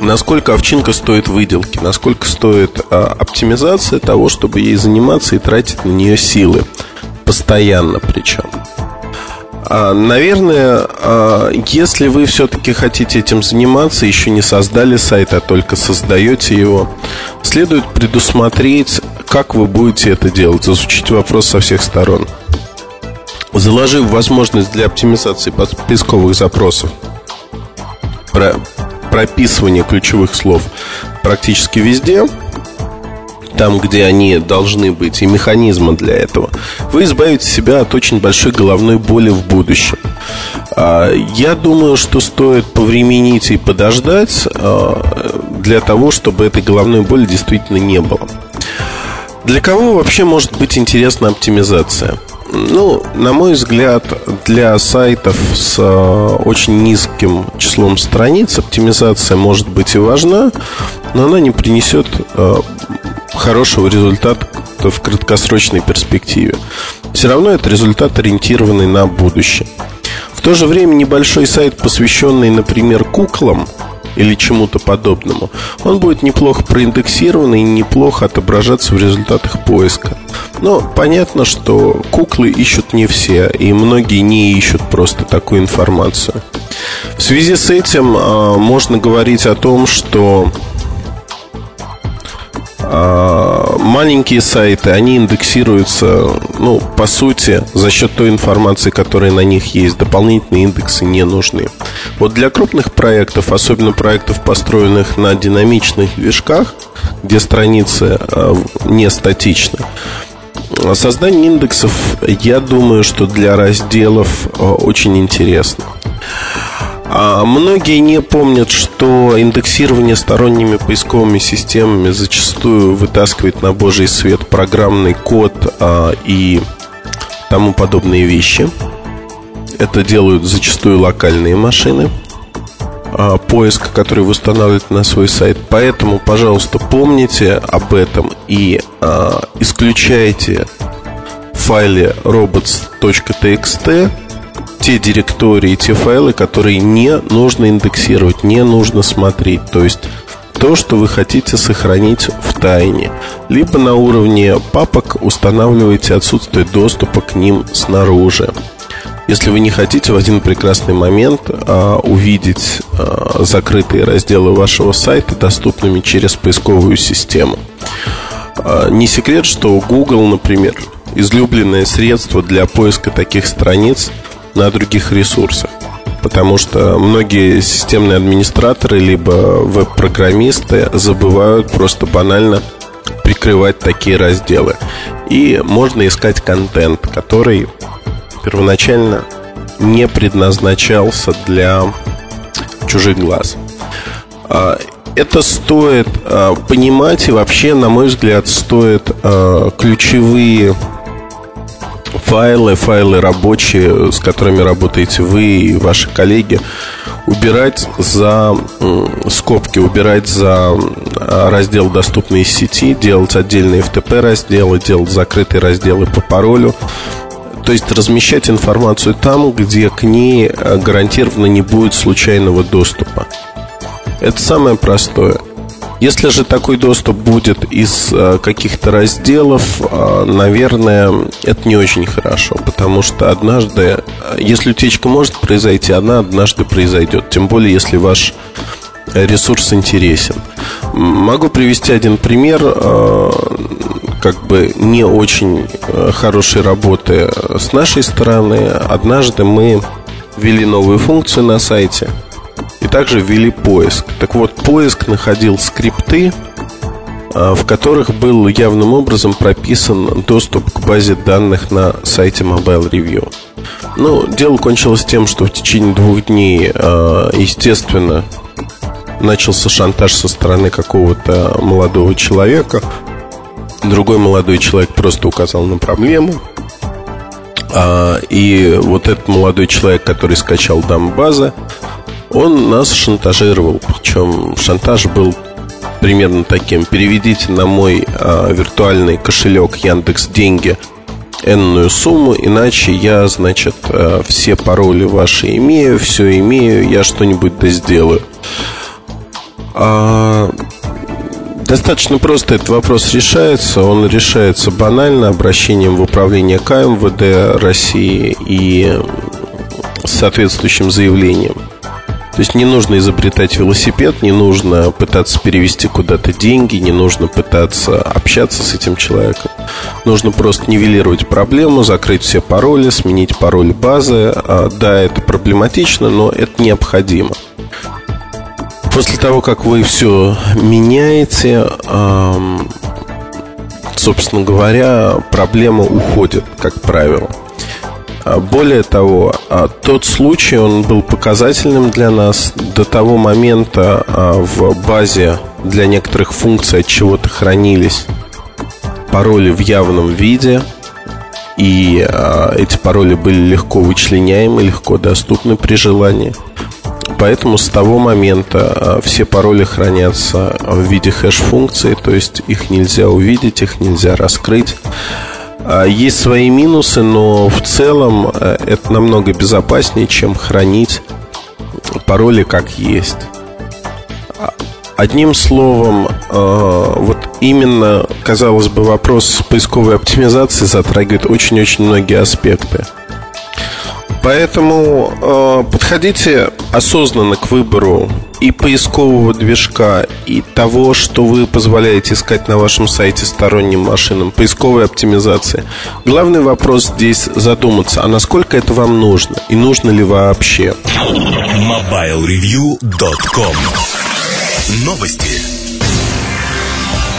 Speaker 3: насколько овчинка стоит выделки, насколько стоит а, оптимизация того, чтобы ей заниматься и тратить на нее силы. Постоянно причем. А, наверное, а, если вы все-таки хотите этим заниматься, еще не создали сайт, а только создаете его, следует предусмотреть, как вы будете это делать, изучить вопрос со всех сторон. Заложив возможность для оптимизации поисковых запросов, про прописывания ключевых слов практически везде – там, где они должны быть, и механизма для этого, вы избавите себя от очень большой головной боли в будущем. А, я думаю, что стоит повременить и подождать а, для того, чтобы этой головной боли действительно не было. Для кого вообще может быть интересна оптимизация? Ну, на мой взгляд, для сайтов с э, очень низким числом страниц оптимизация может быть и важна, но она не принесет э, хорошего результата в краткосрочной перспективе. Все равно это результат, ориентированный на будущее. В то же время небольшой сайт, посвященный, например, куклам – или чему-то подобному, он будет неплохо проиндексирован и неплохо отображаться в результатах поиска. Но понятно, что куклы ищут не все, и многие не ищут просто такую информацию. В связи с этим э, можно говорить о том, что маленькие сайты, они индексируются, ну, по сути, за счет той информации, которая на них есть. Дополнительные индексы не нужны. Вот для крупных проектов, особенно проектов, построенных на динамичных движках, где страницы а, не статичны, создание индексов, я думаю, что для разделов а, очень интересно. А многие не помнят, что индексирование сторонними поисковыми системами зачастую вытаскивает на божий свет программный код а, и тому подобные вещи. Это делают зачастую локальные машины а, поиск, который вы устанавливаете на свой сайт. Поэтому, пожалуйста, помните об этом и а, исключайте файле robots.txt те директории, те файлы, которые не нужно индексировать, не нужно смотреть. То есть то, что вы хотите сохранить в тайне. Либо на уровне папок устанавливаете отсутствие доступа к ним снаружи. Если вы не хотите в один прекрасный момент а, увидеть а, закрытые разделы вашего сайта доступными через поисковую систему. А, не секрет, что Google, например, излюбленное средство для поиска таких страниц – на других ресурсах. Потому что многие системные администраторы либо веб-программисты забывают просто банально прикрывать такие разделы. И можно искать контент, который первоначально не предназначался для чужих глаз. А, это стоит а, понимать и вообще, на мой взгляд, стоит а, ключевые файлы, файлы рабочие, с которыми работаете вы и ваши коллеги, убирать за скобки, убирать за раздел «Доступные сети», делать отдельные FTP разделы, делать закрытые разделы по паролю. То есть размещать информацию там, где к ней э, гарантированно не будет случайного доступа. Это самое простое – если же такой доступ будет из э, каких-то разделов, э, наверное, это не очень хорошо, потому что однажды, э, если утечка может произойти, она однажды произойдет, тем более если ваш ресурс интересен. Могу привести один пример как бы не очень хорошей работы с нашей стороны. Однажды мы ввели новую функцию на сайте – и также ввели поиск. Так вот, поиск находил скрипты, а, в которых был явным образом прописан доступ к базе данных на сайте Mobile Review. Ну, дело кончилось тем, что в течение двух дней, а, естественно, начался шантаж со стороны какого-то молодого человека. Другой молодой человек просто указал на проблему. А, и вот этот молодой человек, который скачал дам базы, он нас шантажировал. Причем шантаж был примерно таким. Переведите на мой э, виртуальный кошелек Яндекс Деньги энную сумму, иначе я, значит, э, все пароли ваши имею, все имею, я что-нибудь да сделаю. А, достаточно просто этот вопрос решается. Он решается банально обращением в управление КМВД России и соответствующим заявлением. То есть не нужно изобретать велосипед, не нужно пытаться перевести куда-то деньги, не нужно пытаться общаться с этим человеком. Нужно просто нивелировать проблему, закрыть все пароли, сменить пароль базы. А, да, это проблематично, но это необходимо. После того, как вы все меняете, собственно говоря, проблема уходит, как правило. А более того, а, тот случай, он был показательным для нас до того момента а, в базе для некоторых функций от чего-то хранились пароли в явном виде, и эти пароли были легко вычленяемы, легко доступны при желании. Поэтому с того момента все пароли хранятся в виде хэш-функции, то есть их нельзя увидеть, их нельзя раскрыть. А, есть свои минусы, но в целом э, это намного безопаснее, чем хранить пароли как есть. А, одним словом, э, вот именно, казалось бы, вопрос поисковой оптимизации затрагивает очень-очень многие аспекты. Поэтому э, подходите осознанно к выбору и поискового движка, и того, что вы позволяете искать на вашем сайте сторонним машинам, поисковой оптимизации. Главный вопрос здесь задуматься, а насколько это вам нужно и нужно ли вообще.
Speaker 1: MobileReview.com Новости.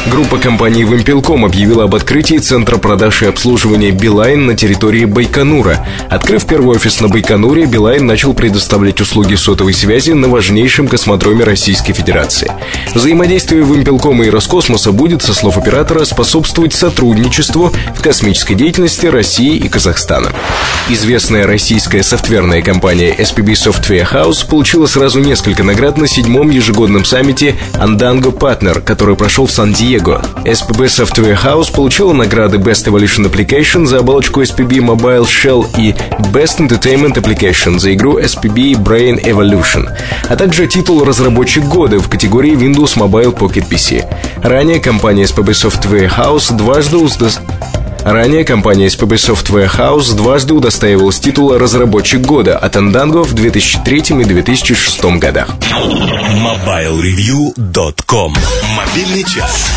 Speaker 2: Группа компании Вимпелком объявила об открытии центра продаж и обслуживания Билайн на территории Байконура. Открыв первый офис на Байконуре, Билайн начал предоставлять услуги сотовой связи на важнейшем космодроме Российской Федерации. Взаимодействие Вимпелкома и Роскосмоса будет, со слов оператора, способствовать сотрудничеству в космической деятельности России и Казахстана. Известная российская софтверная компания SPB Software House получила сразу несколько наград на седьмом ежегодном саммите Andango Partner, который прошел в Сан-Диего. SPB Software House получила награды Best Evolution Application за оболочку SPB Mobile Shell и Best Entertainment Application за игру SPB Brain Evolution, а также титул «Разработчик года» в категории Windows Mobile Pocket PC. Ранее компания SPB Software House дважды. Ранее компания SPB Software House дважды удостаивалась титула «Разработчик года» от Andango в 2003 и 2006 годах.
Speaker 1: MobileReview.com Мобильный час.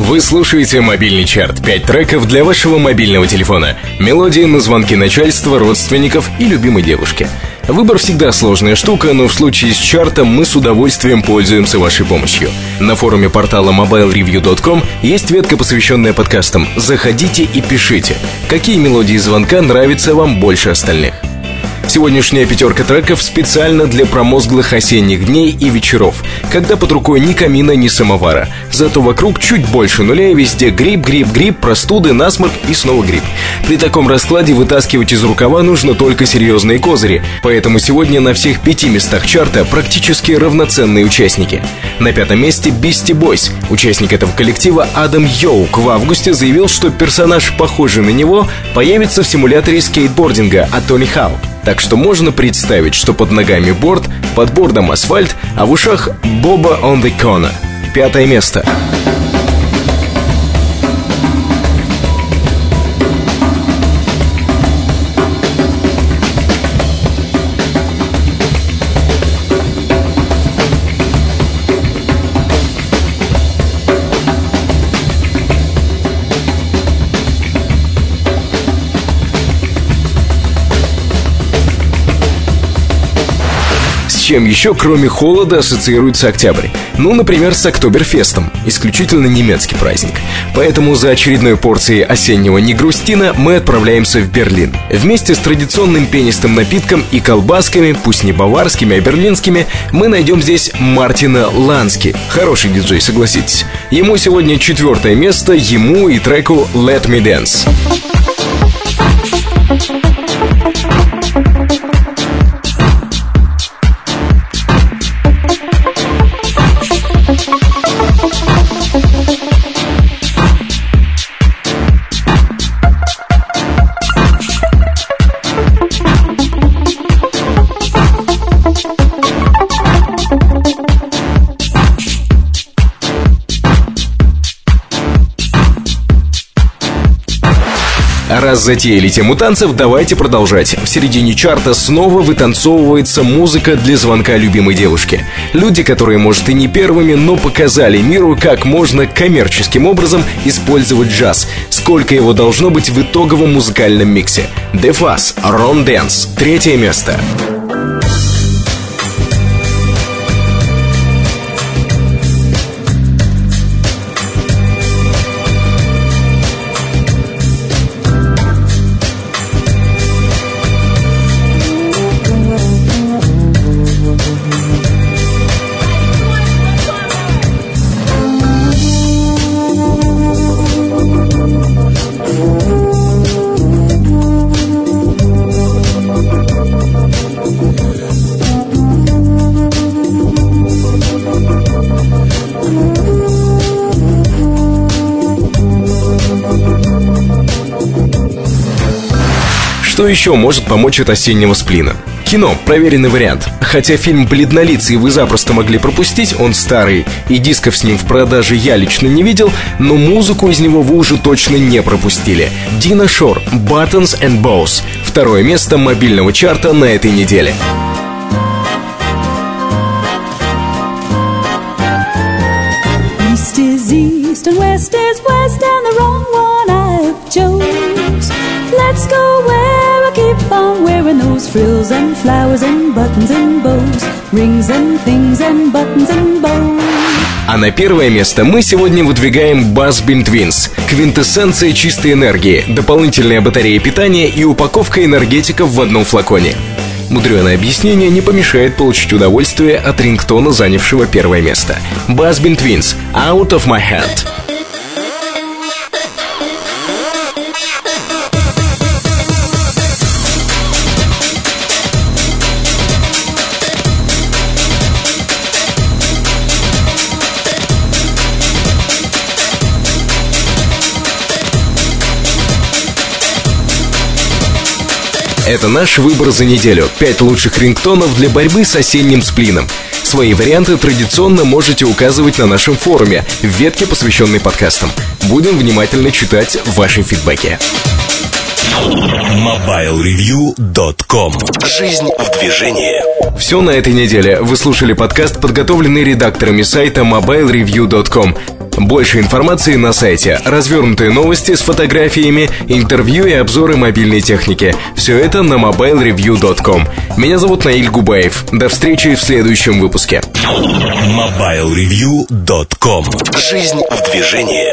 Speaker 2: Вы слушаете мобильный чарт. Пять треков для вашего мобильного телефона. Мелодии на звонки начальства, родственников и любимой девушки. Выбор всегда сложная штука, но в случае с чартом мы с удовольствием пользуемся вашей помощью. На форуме портала mobilereview.com есть ветка, посвященная подкастам. Заходите и пишите, какие мелодии звонка нравятся вам больше остальных. Сегодняшняя пятерка треков специально для промозглых осенних дней и вечеров, когда под рукой ни камина, ни самовара. Зато вокруг чуть больше нуля и везде грипп, грипп, грипп, простуды, насморк и снова грипп. При таком раскладе вытаскивать из рукава нужно только серьезные козыри, поэтому сегодня на всех пяти местах чарта практически равноценные участники. На пятом месте Beastie Boys. Участник этого коллектива Адам Йоук в августе заявил, что персонаж, похожий на него, появится в симуляторе скейтбординга от Тони Хау. Так что можно представить, что под ногами борт, под бордом асфальт, а в ушах Боба on the Corner. Пятое место. Чем еще, кроме холода, ассоциируется октябрь? Ну, например, с Октоберфестом, исключительно немецкий праздник. Поэтому за очередной порцией осеннего негрустина мы отправляемся в Берлин. Вместе с традиционным пенистым напитком и колбасками, пусть не баварскими, а берлинскими, мы найдем здесь Мартина Лански. Хороший диджей, согласитесь. Ему сегодня четвертое место, ему и треку «Let Me Dance». Раз затеяли тему танцев, давайте продолжать. В середине чарта снова вытанцовывается музыка для звонка любимой девушки. Люди, которые, может, и не первыми, но показали миру, как можно коммерческим образом использовать джаз. Сколько его должно быть в итоговом музыкальном миксе. Дефас, Рон Дэнс, третье место. Что еще может помочь от осеннего сплина? Кино – проверенный вариант. Хотя фильм «Бледнолицый» вы запросто могли пропустить, он старый, и дисков с ним в продаже я лично не видел, но музыку из него вы уже точно не пропустили. Дина Шор «Buttons and Bows» – второе место мобильного чарта на этой неделе. East is east and west is west and the wrong frills and flowers and buttons and bows, rings and things and buttons and bows. А на первое место мы сегодня выдвигаем Buzzbin Twins. Квинтэссенция чистой энергии, дополнительная батарея питания и упаковка энергетиков в одном флаконе. Мудреное объяснение не помешает получить удовольствие от рингтона, занявшего первое место. Buzzbin Twins «Out of my hand». Это наш выбор за неделю. Пять лучших рингтонов для борьбы с осенним сплином. Свои варианты традиционно можете указывать на нашем форуме в ветке, посвященной подкастам. Будем внимательно читать ваши фидбэки.
Speaker 1: MobileReview.com Жизнь в движении.
Speaker 2: Все на этой неделе. Вы слушали подкаст, подготовленный редакторами сайта MobileReview.com. Больше информации на сайте, развернутые новости с фотографиями, интервью и обзоры мобильной техники. Все это на mobilereview.com. Меня зовут Наиль Губаев. До встречи в следующем выпуске.
Speaker 1: MobileReview.com Жизнь в движении.